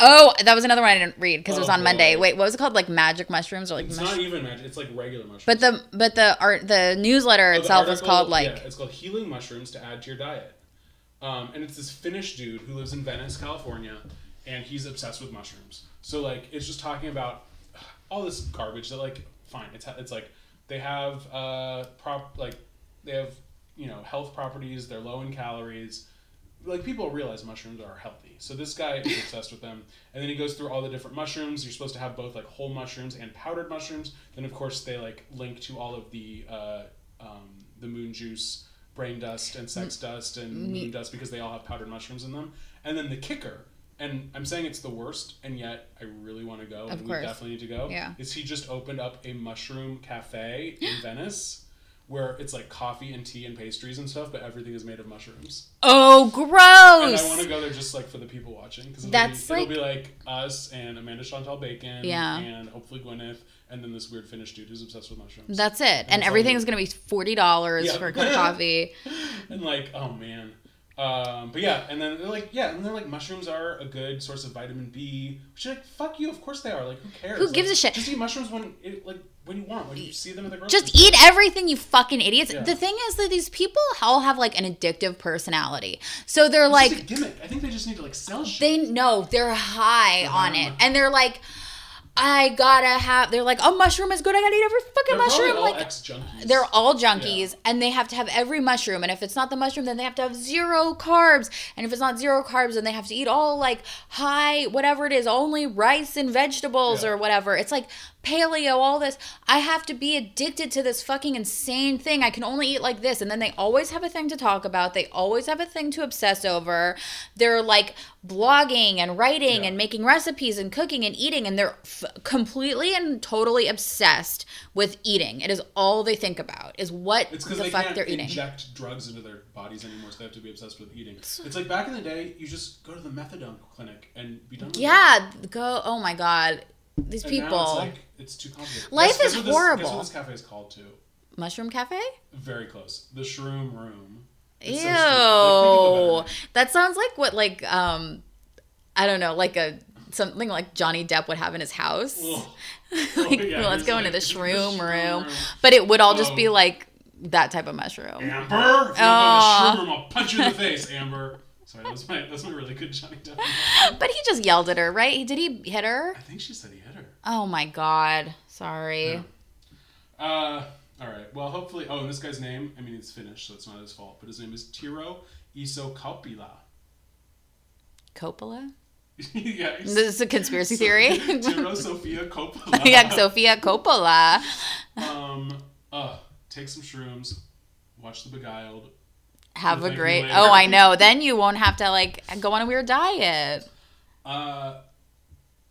S2: oh that was another one i didn't read because it was
S1: Oh,
S2: on monday
S1: boy.
S2: wait what was it called like magic mushrooms or like
S1: It's
S2: mush-
S1: not even magic. It's like regular mushrooms.
S2: but the but the art the newsletter
S1: Oh, the
S2: itself is
S1: article-
S2: called like
S1: yeah, it's called healing mushrooms to add to your diet um, and it's this finnish dude who lives in venice california and he's obsessed with mushrooms so like it's just talking about all this garbage that like fine it's it's like they have uh prop like they have you know health properties they're low in calories like people realize mushrooms are healthy. So this guy is obsessed with them, and then he goes through all the different mushrooms. You're supposed to have both like whole mushrooms and powdered mushrooms. Then of course they like link to all of the uh, um, the moon juice, brain dust, and sex dust, and moon dust because they all have powdered mushrooms in them. And then the kicker, and I'm saying it's the worst, and yet I really want to go, and
S2: course.
S1: we definitely need to go.
S2: Yeah.
S1: Is he just opened up a mushroom cafe in Venice? Where it's like coffee and tea and pastries and stuff, but everything is made of mushrooms.
S2: oh gross!
S1: And I want to go there just like for the people watching because it'll,
S2: That's
S1: be, it'll
S2: like-
S1: be like us and Amanda Chantal Bacon,
S2: Yeah.
S1: and hopefully Gwyneth, and then this weird Finnish dude who's obsessed with mushrooms.
S2: that's it and
S1: all
S2: everything
S1: you-
S2: is gonna be $40
S1: Yeah.
S2: for a cup of coffee
S1: and like, oh man. Um, but yeah, and then they're like, yeah, and they're like, mushrooms are a good source of vitamin B. Which like, fuck you, of course they are. Like, who cares?
S2: Who gives
S1: Like,
S2: a shit?
S1: Just eat mushrooms when, it, like, when you want, when you see them in the grocery.
S2: just eat everything you fucking idiots
S1: Yeah.
S2: the thing is that these people all have like an addictive personality so they're
S1: It's
S2: like
S1: gimmick. I think they just need to like sell shit.
S2: they know they're high on it and they're like i gotta have they're like oh mushroom is good i gotta eat every fucking
S1: They're
S2: mushroom
S1: all
S2: like
S1: ex junkies.
S2: they're all junkies
S1: Yeah.
S2: and they have to have every mushroom and if it's not the mushroom then they have to have zero carbs and if it's not zero carbs then they have to eat all like high whatever it is only rice and vegetables
S1: Yeah.
S2: or whatever it's like paleo all this. I have to be addicted to this fucking insane thing. I can only eat like this. And then they always have a thing to talk about. They always have a thing to obsess over. They're like blogging and writing
S1: Yeah.
S2: and making recipes and cooking and eating. And they're f- completely and totally obsessed with eating. It is all they think about is what
S1: It's
S2: the
S1: they
S2: fuck they're eating.
S1: inject drugs into their bodies anymore, so they have to be obsessed with eating. It's like back in the day, you just go to the methadone clinic and be done with it.
S2: yeah go oh my god these
S1: And
S2: people
S1: it's like it's too complicated.
S2: Life
S1: Guess-
S2: is
S1: guess what this-
S2: horrible.
S1: Guess what this cafe is called too?
S2: mushroom cafe
S1: Very close. The Shroom Room.
S2: Ew.
S1: It's so. Like, think about it.
S2: that sounds like what like um I don't know, like a something like Johnny Depp would have in his house.
S1: Ugh.
S2: like,
S1: Oh, yeah,
S2: let's go
S1: like
S2: into the
S1: the
S2: shroom
S1: shroom
S2: room. But it would all just be
S1: Oh.
S2: like that type of mushroom.
S1: Amber, if you don't go to the Shroom Room, I'll punch you in the face, Amber. Sorry, that's my that's my really good Johnny Depp.
S2: But he just yelled at her, right? Did he hit her?
S1: I think she said he.
S2: Oh my god. Sorry.
S1: Yeah. Uh, all right. Well, hopefully. Oh, and this guy's name. I mean, it's Finnish, so it's not his fault. But his name is Tero Iso Isokauppila.
S2: Coppola?
S1: yeah.
S2: This is a conspiracy theory.
S1: Tero Sofia Coppola.
S2: yeah, Sofia Coppola.
S1: Um. Uh. Take some shrooms. Watch The Beguiled.
S2: Have a great. Oh, I know. Then you won't have to like go on a weird diet.
S1: Uh.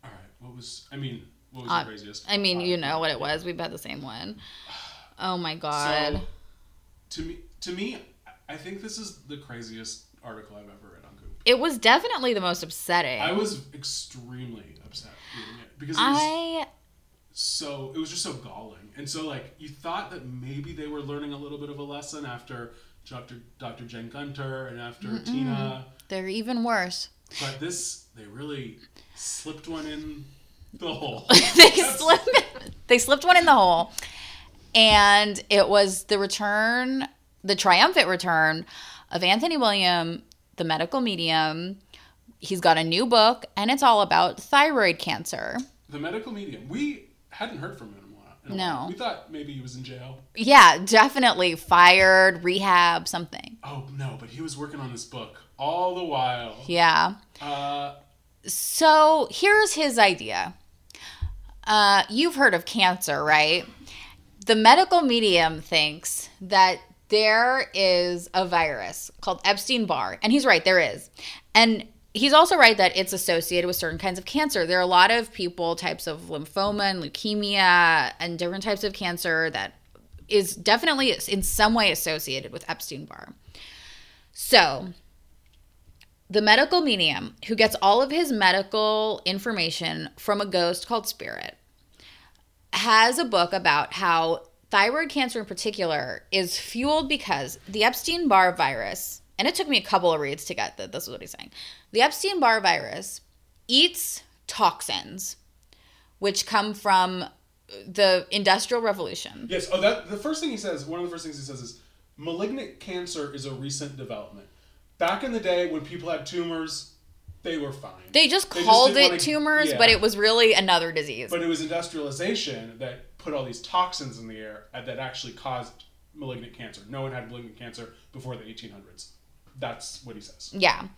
S1: All right. What was? I mean, what was
S2: Uh,
S1: the craziest?
S2: I mean, you know what it was. We've had the same one. Oh my god.
S1: So, to me, to me, I think this is the craziest article I've ever read on Goop.
S2: it was definitely the most upsetting.
S1: I was extremely upset reading it because it was
S2: I
S1: so it was just so galling, and so like you thought that maybe they were learning a little bit of a lesson after Dr. Dr. Jen Gunter and after Tina,
S2: they're even worse.
S1: but this they really slipped one in the hole.
S2: they slipped they slipped one in the hole. And it was the return, the triumphant return of Anthony William, the medical medium. He's got a new book and it's all about thyroid cancer.
S1: the medical medium. We hadn't heard from him in a while.
S2: No.
S1: We thought maybe he was in jail.
S2: Yeah, definitely fired, rehab, something.
S1: Oh no, but he was working on this book all the while.
S2: Yeah.
S1: Uh,
S2: So here's his idea. Uh, you've heard of cancer, right? The medical medium thinks that there is a virus called Epstein Barr, and he's right, there is. And he's also right that it's associated with certain kinds of cancer. There are a lot of people, types of lymphoma and leukemia, and different types of cancer that is definitely in some way associated with Epstein Barr. So, the medical medium who gets all of his medical information from a ghost called Spirit has a book about how thyroid cancer in particular is fueled because the Epstein Barr virus, and it took me a couple of reads to get that this is what he's saying. The Epstein Barr virus eats toxins which come from the industrial revolution.
S1: yes. Oh, that the first thing he says. One of the first things he says is, "Malignant cancer is a recent development. Back in the day, when people had tumors, they were fine.
S2: They just
S1: They
S2: called
S1: didn't
S2: it
S1: wanna-
S2: tumors,
S1: yeah.
S2: but it was really another disease.
S1: But it was industrialization that put all these toxins in the air uh, that actually caused malignant cancer. No one had malignant cancer before the 1800s. That's what he says.
S2: Yeah.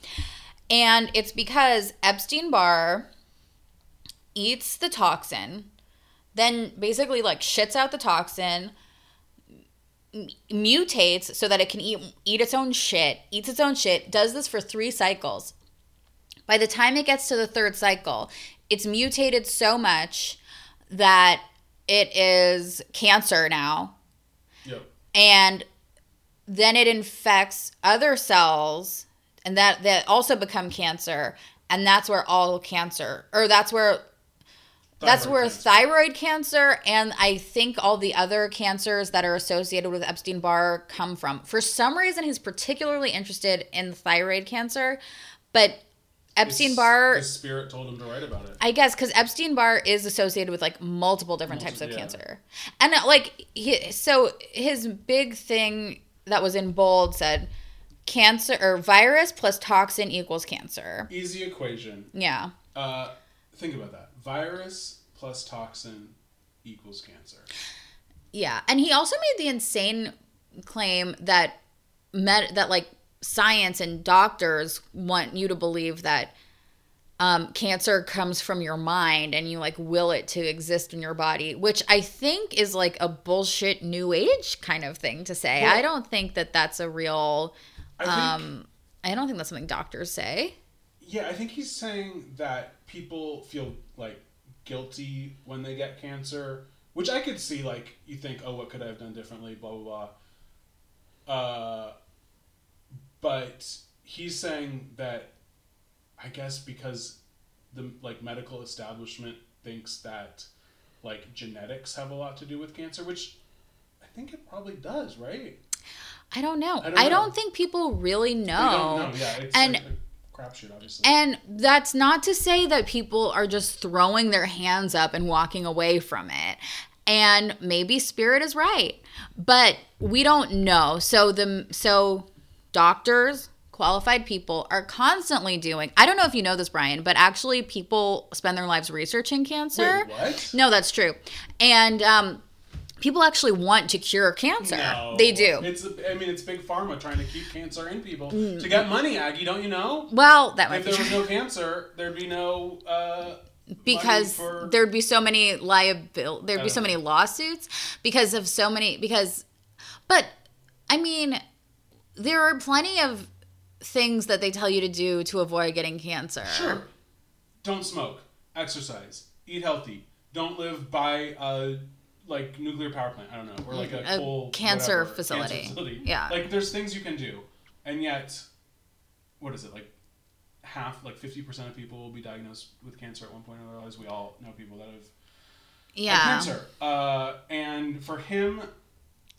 S2: And it's because Epstein Barr eats the toxin, then basically like shits out the toxin, mutates so that it can eat eat its own shit, eats its own shit, does this for 3 cycles. By the time it gets to the third cycle, it's mutated so much that it is cancer now
S1: Yep.
S2: and then it infects other cells and that that also become cancer and that's where all cancer or that's where that's where
S1: cancer.
S2: thyroid cancer and I think all the other cancers that are associated with Epstein Barr come from. For some reason, he's particularly interested in thyroid cancer, but Epstein Barr.
S1: His spirit told him to write about it.
S2: I guess, because Epstein Barr is associated with like multiple different types of
S1: yeah.
S2: cancer, and uh, like he, so his big thing that was in bold said cancer or virus plus toxin equals cancer.
S1: Easy equation.
S2: Yeah.
S1: Uh, think about that. Virus plus toxin equals cancer.
S2: Yeah, and he also made the insane claim that med- that like science and doctors want you to believe that um, cancer comes from your mind and you like will it to exist in your body, which I think is like a bullshit new age kind of thing to say.
S1: Well-
S2: I don't think that that's a real.
S1: I think,
S2: Um, I don't think that's something doctors say.
S1: Yeah, I think he's saying that people feel like guilty when they get cancer, which I could see. Like you think, oh, what could I have done differently? Blah blah blah. Uh, but he's saying that I guess because the like medical establishment thinks that like genetics have a lot to do with cancer, which I think it probably does, right?
S2: I don't know.
S1: I
S2: I
S1: don't
S2: don't, think people really know.
S1: Don't know. Yeah, it's
S2: and
S1: like crapshoot, obviously.
S2: And that's not to say that people are just throwing their hands up and walking away from it. And maybe spirit is right, but we don't know. So the so doctors, qualified people are constantly doing. I don't know if you know this Bryan, but actually people spend their lives researching cancer.
S1: Wait, what?
S2: No, that's true. And um people actually want to cure cancer.
S1: No.
S2: They do.
S1: It's I mean, it's big pharma trying to keep cancer in people to get money. Aggie, don't you know?
S2: well, that might
S1: If
S2: be
S1: there was no cancer, there'd be no. Uh,
S2: because
S1: for-
S2: there'd be so many liabil there'd be so
S1: Uh.
S2: many lawsuits because of so many because but i mean there are plenty of things that they tell you to do to avoid getting cancer
S1: Sure. Don't smoke. Exercise. Eat healthy. Don't live by a like nuclear power plant. I don't know, or like a,
S2: A
S1: coal
S2: cancer
S1: whatever,
S2: facility.
S1: Cancer facility.
S2: Yeah.
S1: Like there's things you can do, and yet, what is it like? Half, like fifty percent of people will be diagnosed with cancer at one point or otherwise. We all know people that have
S2: yeah
S1: cancer. Uh, and for him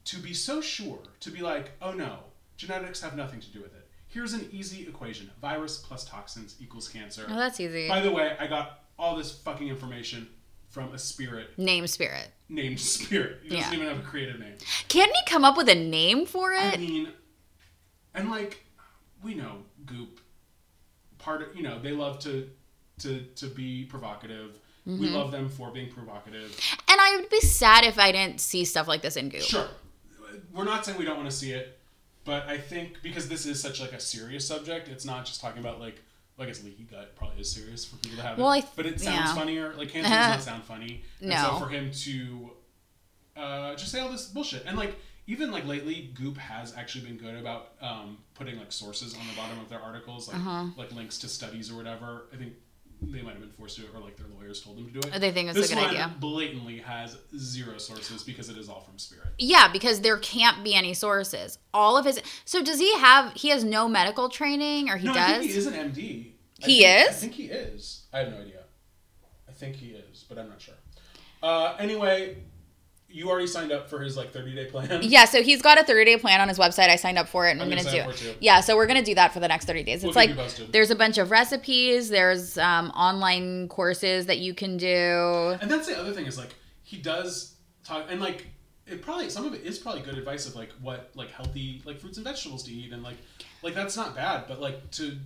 S1: to be so sure, to be like, oh no, genetics have nothing to do with it. Here's an easy equation: virus plus toxins equals cancer.
S2: oh that's easy
S1: By the way, I got all this fucking information from a spirit
S2: name spirit
S1: named Spirit. He doesn't
S2: Yeah.
S1: even have a creative name.
S2: can't he come up with a name for it?
S1: I
S2: it
S1: mean, and like we know, Goop. Part of you know they love to to to be provocative We mm-hmm. love them for being provocative.
S2: And I would be sad if I didn't see stuff like this in Goop.
S1: Sure, we're not saying we don't want to see it, but I think because this is such like a serious subject, it's not just talking about like. Like it's leaky gut probably is serious for people to have
S2: Well, I
S1: it,
S2: th-
S1: but it sounds
S2: yeah.
S1: funnier. Like cancer does not sound funny. And so for him to uh, just say all this bullshit and like even like lately, Goop has actually been good about um, putting like sources on the bottom of their articles, like
S2: Uh-huh.
S1: like links to studies or whatever. I think they might have been forced to do it, or like their lawyers told them to do it.
S2: They think it's a
S1: this
S2: good
S1: one
S2: idea.
S1: Blatantly has zero sources because it is all from Spirit.
S2: Yeah, because there can't be any sources. All of his. So does he have? He has no medical training, or he
S1: no,
S2: does.
S1: I think he is an MD. I
S2: He
S1: think- I think he is. I have no idea. I think he is, but I'm not sure. Uh, anyway, you already signed up for his like 30 day plan.
S2: Yeah, so he's got a 30 day plan on his website. I signed up for it and I'm, going
S1: gonna
S2: do
S1: it.
S2: Yeah, so we're going to do that for the next 30 days.
S1: We'll
S2: It's like there's a bunch of recipes, there's um, online courses that you can do.
S1: And that's the other thing is like he does talk and like it probably some of it is probably good advice of like what like healthy like fruits and vegetables to eat and like like that's not bad but like to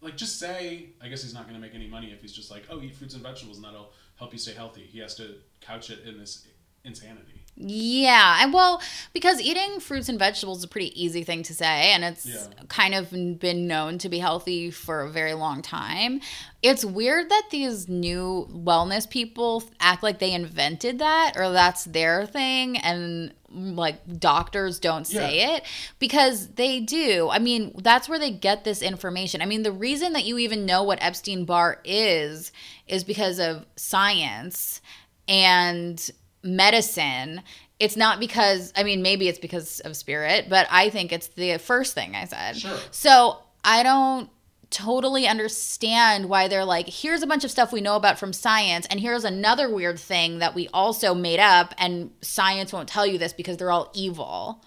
S1: like just say I guess he's not going to make any money if he's just like oh eat fruits and vegetables and that'll help you stay healthy. He has to couch it in this insanity.
S2: Yeah, and well, because eating fruits and vegetables is a pretty easy thing to say, and it's
S1: Yeah.
S2: kind of been known to be healthy for a very long time. It's weird that these new wellness people act like they invented that or that's their thing, and mm, like doctors don't say
S1: Yeah.
S2: it because they do. I mean, that's where they get this information. I mean, the reason that you even know what Epstein Barr is is because of science and medicine. It's not because, I mean, maybe it's because of spirit, but I think it's the first thing I said.
S1: Sure.
S2: So I don't totally understand why they're like, here's a bunch of stuff we know about from science, and here's another weird thing that we also made up, and science won't tell you this because they're all evil.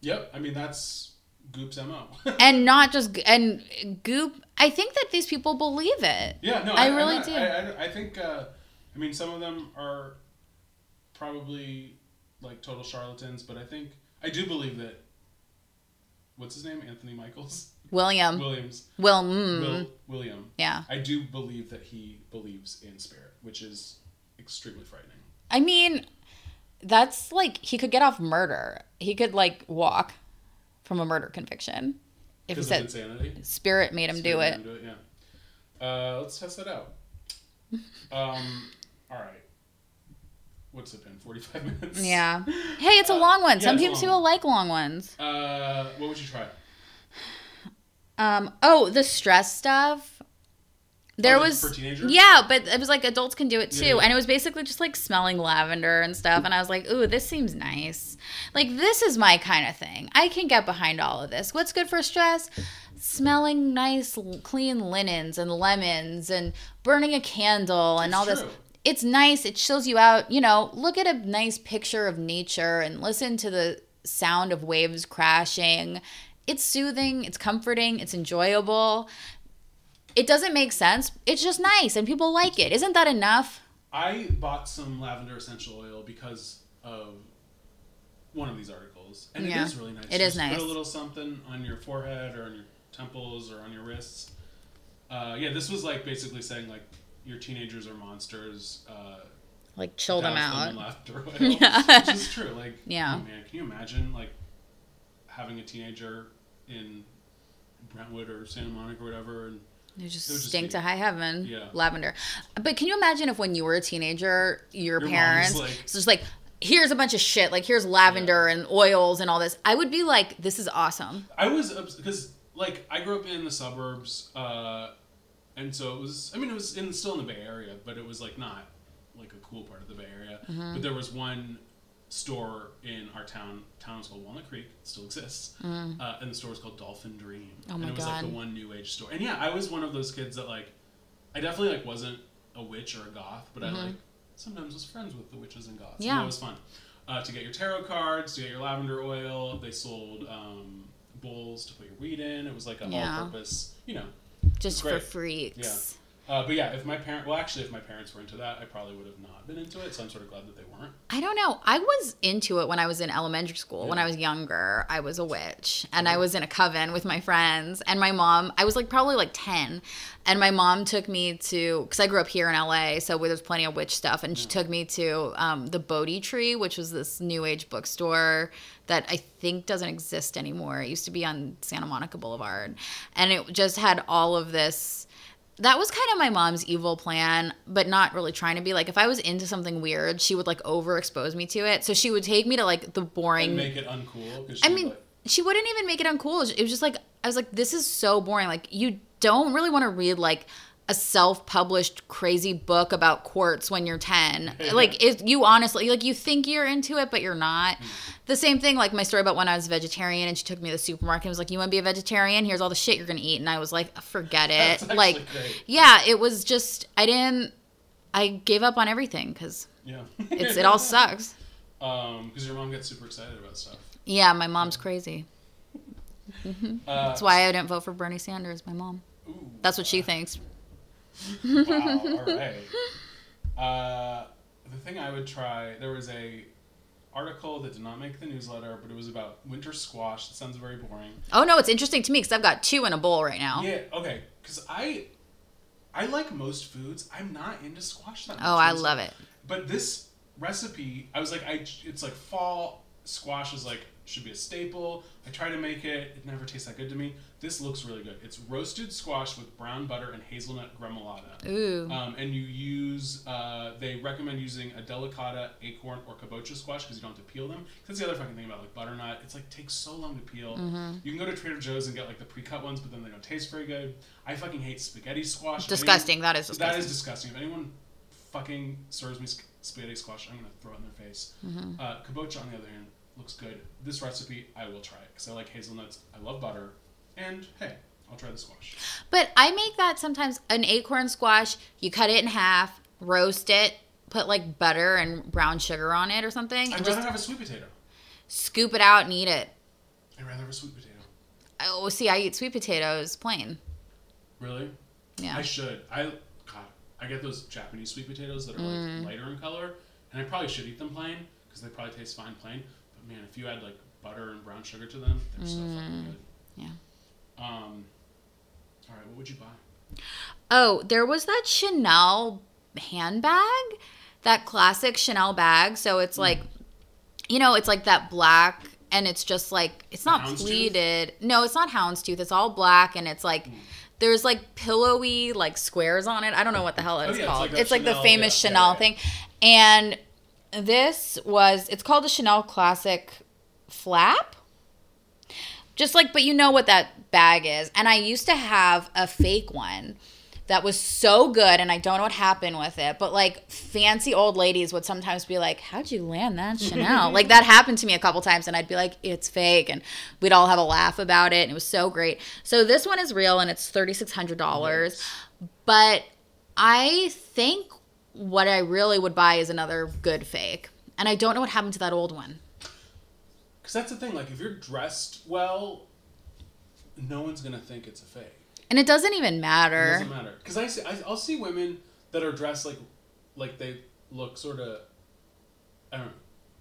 S1: Yep, I mean that's Goop's mo.
S2: and not just and goop i think that these people believe it
S1: Yeah, no,
S2: I
S1: I'm
S2: really do.
S1: I, I, I think, uh, I mean, some of them are probably like total charlatans, but I think I do believe that. What's his name? Anthony Michaels
S2: william
S1: Williams.
S2: will mm,
S1: Will William.
S2: yeah
S1: I do believe that he believes in spirit, which is extremely frightening.
S2: i mean that's like he could get off murder he could like walk from a murder conviction if he said
S1: insanity.
S2: spirit made him do it
S1: him do it, yeah. Uh, let's test that out. Um, all right. What's it been? Forty-five minutes.
S2: yeah hey it's a long one
S1: yeah,
S2: some people
S1: one.
S2: like long ones
S1: Uh, what would you try?
S2: um oh the stress stuff there
S1: Oh,
S2: was
S1: for teenagers?
S2: yeah but it was like adults can do it too
S1: Yeah, yeah.
S2: and it was basically just like smelling lavender and stuff and i was like ooh this seems nice like this is my kind of thing i can get behind all of this what's good for stress smelling nice clean linens and lemons and burning a candle and
S1: It's
S2: all this
S1: true.
S2: It's nice it chills you out you know look at a nice picture of nature and listen to the sound of waves crashing it's soothing it's comforting it's enjoyable it doesn't make sense it's just nice and people like it isn't that enough
S1: I bought some lavender essential oil because of one of these articles, and
S2: Yeah.
S1: it is really nice.
S2: It is nice.
S1: Put a little something on your forehead or on your temples or on your wrists. Uh, yeah, this was like basically saying like your teenagers are monsters. Uh,
S2: like chill them
S1: douse
S2: out
S1: in laughter oil,
S2: Yeah.
S1: which is true. Like,
S2: Yeah.
S1: oh man, can you imagine like having a teenager in Brentwood or Santa Monica or whatever, and
S2: They just
S1: It just
S2: stink
S1: be-
S2: to high heaven.
S1: Yeah.
S2: Lavender. But can you imagine if when you were a teenager, your,
S1: Your
S2: parents
S1: like-
S2: it's just like, here's a bunch of shit, like here's lavender and oils and all this. I would be like, this is awesome.
S1: I was because like I grew up in the suburbs, uh, and so it was. I mean, it was in still in the Bay Area, but it was like not like a cool part of the Bay Area.
S2: Mm-hmm.
S1: But there was one store in our town. Town was called Walnut Creek. It still exists, uh, and the store was called Dolphin Dream.
S2: Mm. Oh my
S1: and it was like the one new age store. And yeah, I was one of those kids that like, I definitely like wasn't a witch or a goth, but I like sometimes was friends with the witches and goths.
S2: Mm-hmm. Yeah.
S1: and that was fun. Uh, to get your tarot cards, to get your lavender oil. They sold um, bowls to put your weed in. It was like a
S2: Yeah.
S1: all-purpose, you know.
S2: Just for
S1: Great.
S2: freaks.
S1: Uh, but yeah, if my parent, well, actually, if my parents were into that, I probably would have not been into it. So I'm sort of glad that they weren't.
S2: I don't know. I was into it when I was in elementary school. When I was younger, I was a witch and I was in a coven with my friends. And my mom, I was like probably like 10. And my mom took me to, because I grew up here in LA, so there's plenty of witch stuff. And she took me to um, the Bodhi Tree, which was this new age bookstore that I think doesn't exist anymore. It used to be on Santa Monica Boulevard. And it just had all of this that was kind of my mom's evil plan, but not really trying to be like if I was into something weird, she would like overexpose me to it. So she would take me to like the boring
S1: And make it uncool.
S2: I mean,
S1: like-
S2: she wouldn't even make it uncool. It was just like I was like, this is so boring. Like you don't really want to read like a self-published crazy book about quartz when you're 10 like if you honestly like you think you're into it but you're not.
S1: Hmm.
S2: the same thing like my story about when i was a vegetarian and she took me to the supermarket and was like you want to be a vegetarian? Here's all the shit you're gonna eat. And i was like forget it. like
S1: great.
S2: yeah it was just i didn't i gave up on everything because
S1: yeah.
S2: it's it all sucks.
S1: Um, because your mom gets super excited about stuff.
S2: yeah my mom's crazy.
S1: Uh,
S2: that's why i didn't vote for bernie sanders my mom.
S1: Ooh,
S2: that's what she thinks
S1: wow. All right. Uh, the thing I would try. There was a article that did not make the newsletter, but it was about winter squash. It sounds very boring.
S2: Oh no, it's interesting to me because I've got two in a bowl right now.
S1: Yeah. Okay. Because I, I like most foods. I'm not into squash that much.
S2: Oh, I love it.
S1: But this recipe, I was like, I it's like fall squash is like should be a staple. I try to make it. It never tastes that good to me. This looks really good. It's roasted squash with brown butter and hazelnut gremolata.
S2: Ooh.
S1: Um, and you use, uh, they recommend using a delicata, acorn, or kabocha squash because you don't have to peel them. That's the other fucking thing about like butternut. It's like takes so long to peel.
S2: Mm-hmm.
S1: You can go to Trader Joe's and get like the pre-cut ones, but then they don't taste very good. I fucking hate spaghetti squash.
S2: Disgusting.
S1: anyone-
S2: That is
S1: That is
S2: disgusting.
S1: disgusting. If anyone fucking serves me spaghetti squash, I'm gonna throw it in their face.
S2: Mm-hmm.
S1: Uh, kabocha, on the other hand, looks good. This recipe, I will try it because I like hazelnuts. I love butter, and hey, I'll try the squash.
S2: But I make that sometimes an acorn squash. You cut it in half, roast it, put like butter and brown sugar on it or something,
S1: I'd
S2: and
S1: rather have a sweet potato.
S2: scoop it out and eat it.
S1: I'd rather have a sweet potato.
S2: Oh, see, I eat sweet potatoes plain.
S1: Really?
S2: Yeah.
S1: I should. I God, I get those Japanese sweet potatoes that are
S2: Mm.
S1: like lighter in color, and I probably should eat them plain because they probably taste fine plain. But man, if you add like butter and brown sugar to them, they're so fucking good.
S2: Mm. Yeah.
S1: Um. All right, what would you buy?
S2: Oh, there was that Chanel handbag, that classic Chanel bag. So it's like, you know, it's like that black, and it's just like it's not
S1: houndstooth?
S2: pleated. No, it's not houndstooth. It's all black, and it's like. There's like pillowy like squares on it. I don't know what the hell it's
S1: Oh, yeah, it's
S2: called.
S1: like
S2: it's like the famous
S1: yeah,
S2: Chanel
S1: yeah.
S2: thing. And this was it's called the Chanel Classic Flap just like but you know what that bag is. And i used to have a fake one that was so good and i don't know what happened with it but like fancy old ladies would sometimes be like how'd you land that chanel? Like that happened to me a couple times and i'd be like it's fake and we'd all have a laugh about it and it was so great. So this one is real and it's $3600 but i think what i really would buy is another good fake. And i don't know what happened to that old one
S1: Because that's the thing. Like, if you're dressed well, no one's gonna think it's a fake.
S2: and it doesn't even
S1: It
S2: matter
S1: doesn't matter. Because I see, I, I'll see women that are dressed like, like they look sort of, I don't know,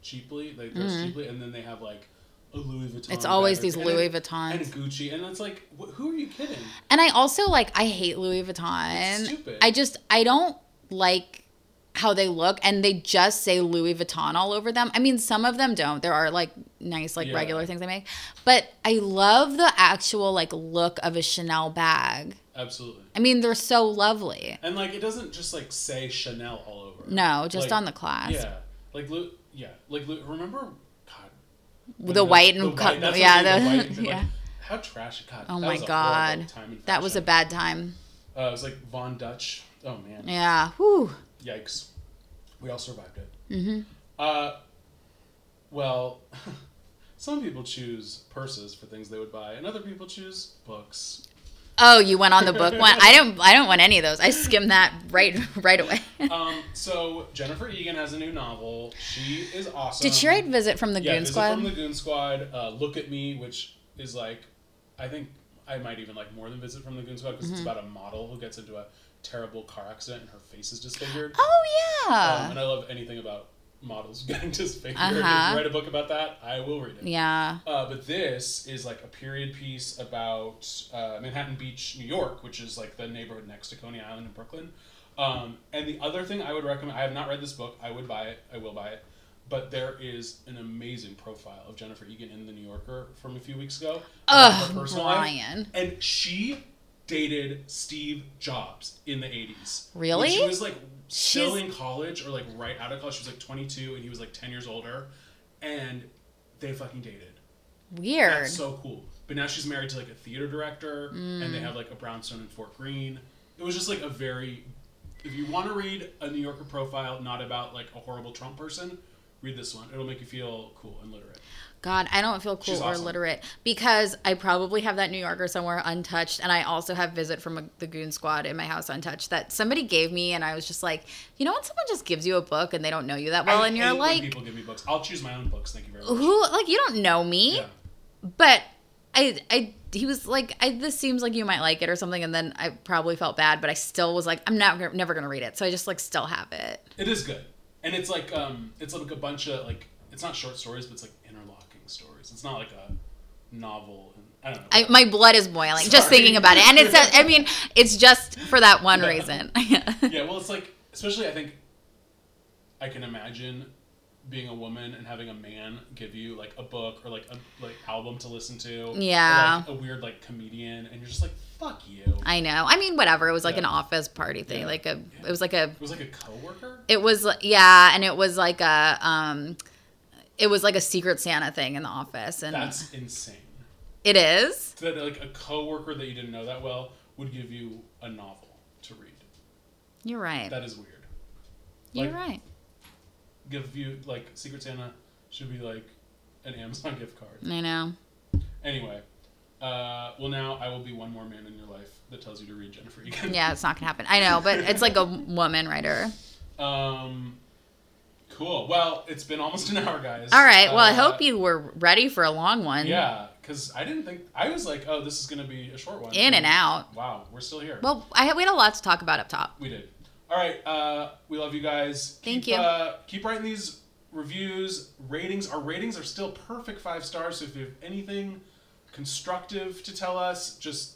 S1: cheaply. They dress cheaply, and then they have like a Louis Vuitton.
S2: Mm-hmm. It's always
S1: bag
S2: these
S1: and
S2: Louis
S1: it-
S2: Vuittons.
S1: and Gucci, and it's like, wh- who are you kidding?
S2: And I also like I hate Louis Vuitton.
S1: It's stupid.
S2: I just I don't like how they look and they just say Louis Vuitton all over them. I mean some of them don't. There are like nice like
S1: Yeah.
S2: regular things I make. But I love the actual like look of a Chanel bag.
S1: Absolutely.
S2: I mean they're so lovely.
S1: And like, it doesn't just like say Chanel all over.
S2: No, just
S1: Like,
S2: on the clasp.
S1: Yeah, like Lu- yeah, like Lu- remember, God,
S2: The white and
S1: the
S2: co-
S1: that's
S2: yeah, the-
S1: mean, white and- like,
S2: yeah.
S1: how trashy! God,
S2: Oh my god. That was a bad time.
S1: Uh, it was like Von Dutch. Oh man,
S2: Yeah. Whew.
S1: yikes! We all survived it. Mm-hmm. Uh, well, some people choose purses for things they would buy, and other people choose books.
S2: Oh, you went on the book one. I don't I don't want any of those. I skimmed that right right away.
S1: Um, so Jennifer Egan has a new novel. She is awesome.
S2: Did she write Visit from the
S1: yeah,
S2: Goon Squad"?
S1: Visit from the Goon Squad. Uh, Look at Me, which is like, I think I might even like more than Visit from the Goon Squad because
S2: Mm-hmm.
S1: it's about a model who gets into a terrible car accident and her face is disfigured.
S2: Oh yeah.
S1: Um, and I love anything about models getting disfigured.
S2: Uh-huh.
S1: If you write a book about that, I will read it.
S2: yeah.
S1: Uh, but this is like a period piece about uh, Manhattan Beach, New York, which is like the neighborhood next to Coney Island in Brooklyn. Um, and the other thing I would recommend, I have not read this book. I would buy it. I will buy it. But there is an amazing profile of Jennifer Egan in the New Yorker from a few weeks ago.
S2: Ugh,
S1: personal life.
S2: Bryan.
S1: And she dated Steve Jobs in the 80s.
S2: Really?
S1: She was like still in college or like right out of college. She was like 22 and he was like 10 years older. And they fucking dated.
S2: Weird.
S1: That's so cool. But now she's married to like a theater director, and they mm. have like a brownstone in Fort Greene. It was just like a very. If you want to read a New Yorker profile, not about like a horrible Trump person, read this one. It'll make you feel cool and literate.
S2: God, I don't feel cool or literate because I probably have that New Yorker somewhere untouched, and I also have Visit from a, the Goon Squad in my house untouched that somebody gave me, and I was just like, you know, when someone just gives you a book and they don't know you that well,
S1: I
S2: and you're like,
S1: people give me books. I'll choose my own books. Thank you very much.
S2: who, like, you don't know me,
S1: Yeah.
S2: but I, I, he was like, I, this seems like you might like it or something, and then I probably felt bad, but I still was like, I'm not, never gonna read it, so I just like still have it.
S1: It is good, and it's like um, it's like a bunch of like it's not short stories, but it's like stories. It's not like a novel. And, I don't know.
S2: I, my blood is boiling just thinking about it, and it's, a, I mean, it's just for that one
S1: Yeah.
S2: reason.
S1: yeah, well, it's like, especially I think I can imagine being a woman and having a man give you like a book or like a like album to listen to.
S2: Yeah.
S1: Or, like, a weird like comedian, and you're just like, fuck you.
S2: I know. I mean, whatever. It was like
S1: Yeah.
S2: an office party thing.
S1: Yeah.
S2: Like a. It was like a.
S1: it was like a coworker.
S2: It was yeah, and it was like a. Um, it was like a secret Santa thing in the office, and
S1: That's insane.
S2: it is.
S1: That like a coworker that you didn't know that well would give you a novel to read.
S2: You're right.
S1: That is weird.
S2: You're
S1: like-
S2: right.
S1: Give you like Secret Santa should be like an Amazon gift card.
S2: I know.
S1: Anyway, uh, well now I will be one more man in your life that tells you to read Jennifer Egan.
S2: Yeah, it's not gonna happen. I know, but it's like a woman writer.
S1: Um, cool. Well, it's been almost an hour, guys.
S2: All right. Well, I
S1: Uh,
S2: hope you were ready for a long one.
S1: Yeah, because I didn't think I was like, oh, this is gonna be a short one.
S2: In and out.
S1: Wow, we're still here.
S2: Well, I we had a lot to talk about up top.
S1: we did. All right. Uh, we love you guys.
S2: Thank
S1: keep,
S2: you.
S1: Uh, keep writing these reviews, ratings. Our ratings are still perfect five stars. So if you have anything constructive to tell us, just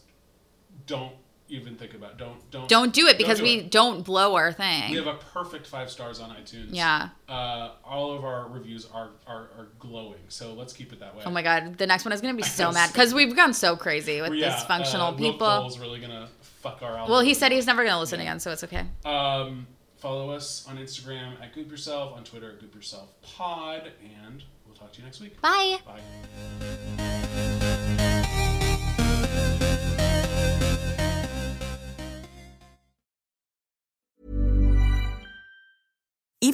S1: don't even think about. Don't don't
S2: Don't do it because
S1: do
S2: we
S1: it.
S2: don't blow our thing.
S1: We have a perfect five stars on iTunes.
S2: Yeah.
S1: Uh, all of our reviews are, are are glowing. So let's keep it that way.
S2: Oh my god, the next one is gonna be so mad because we've gone so crazy with
S1: Yeah,
S2: dysfunctional
S1: uh,
S2: people.
S1: Really gonna fuck our.
S2: Well, he said he's never gonna listen again, so it's okay.
S1: Um, follow us on Instagram at Goop Yourself, on Twitter at Goop Yourself Pod, and we'll talk to you next week.
S2: Bye.
S1: Bye.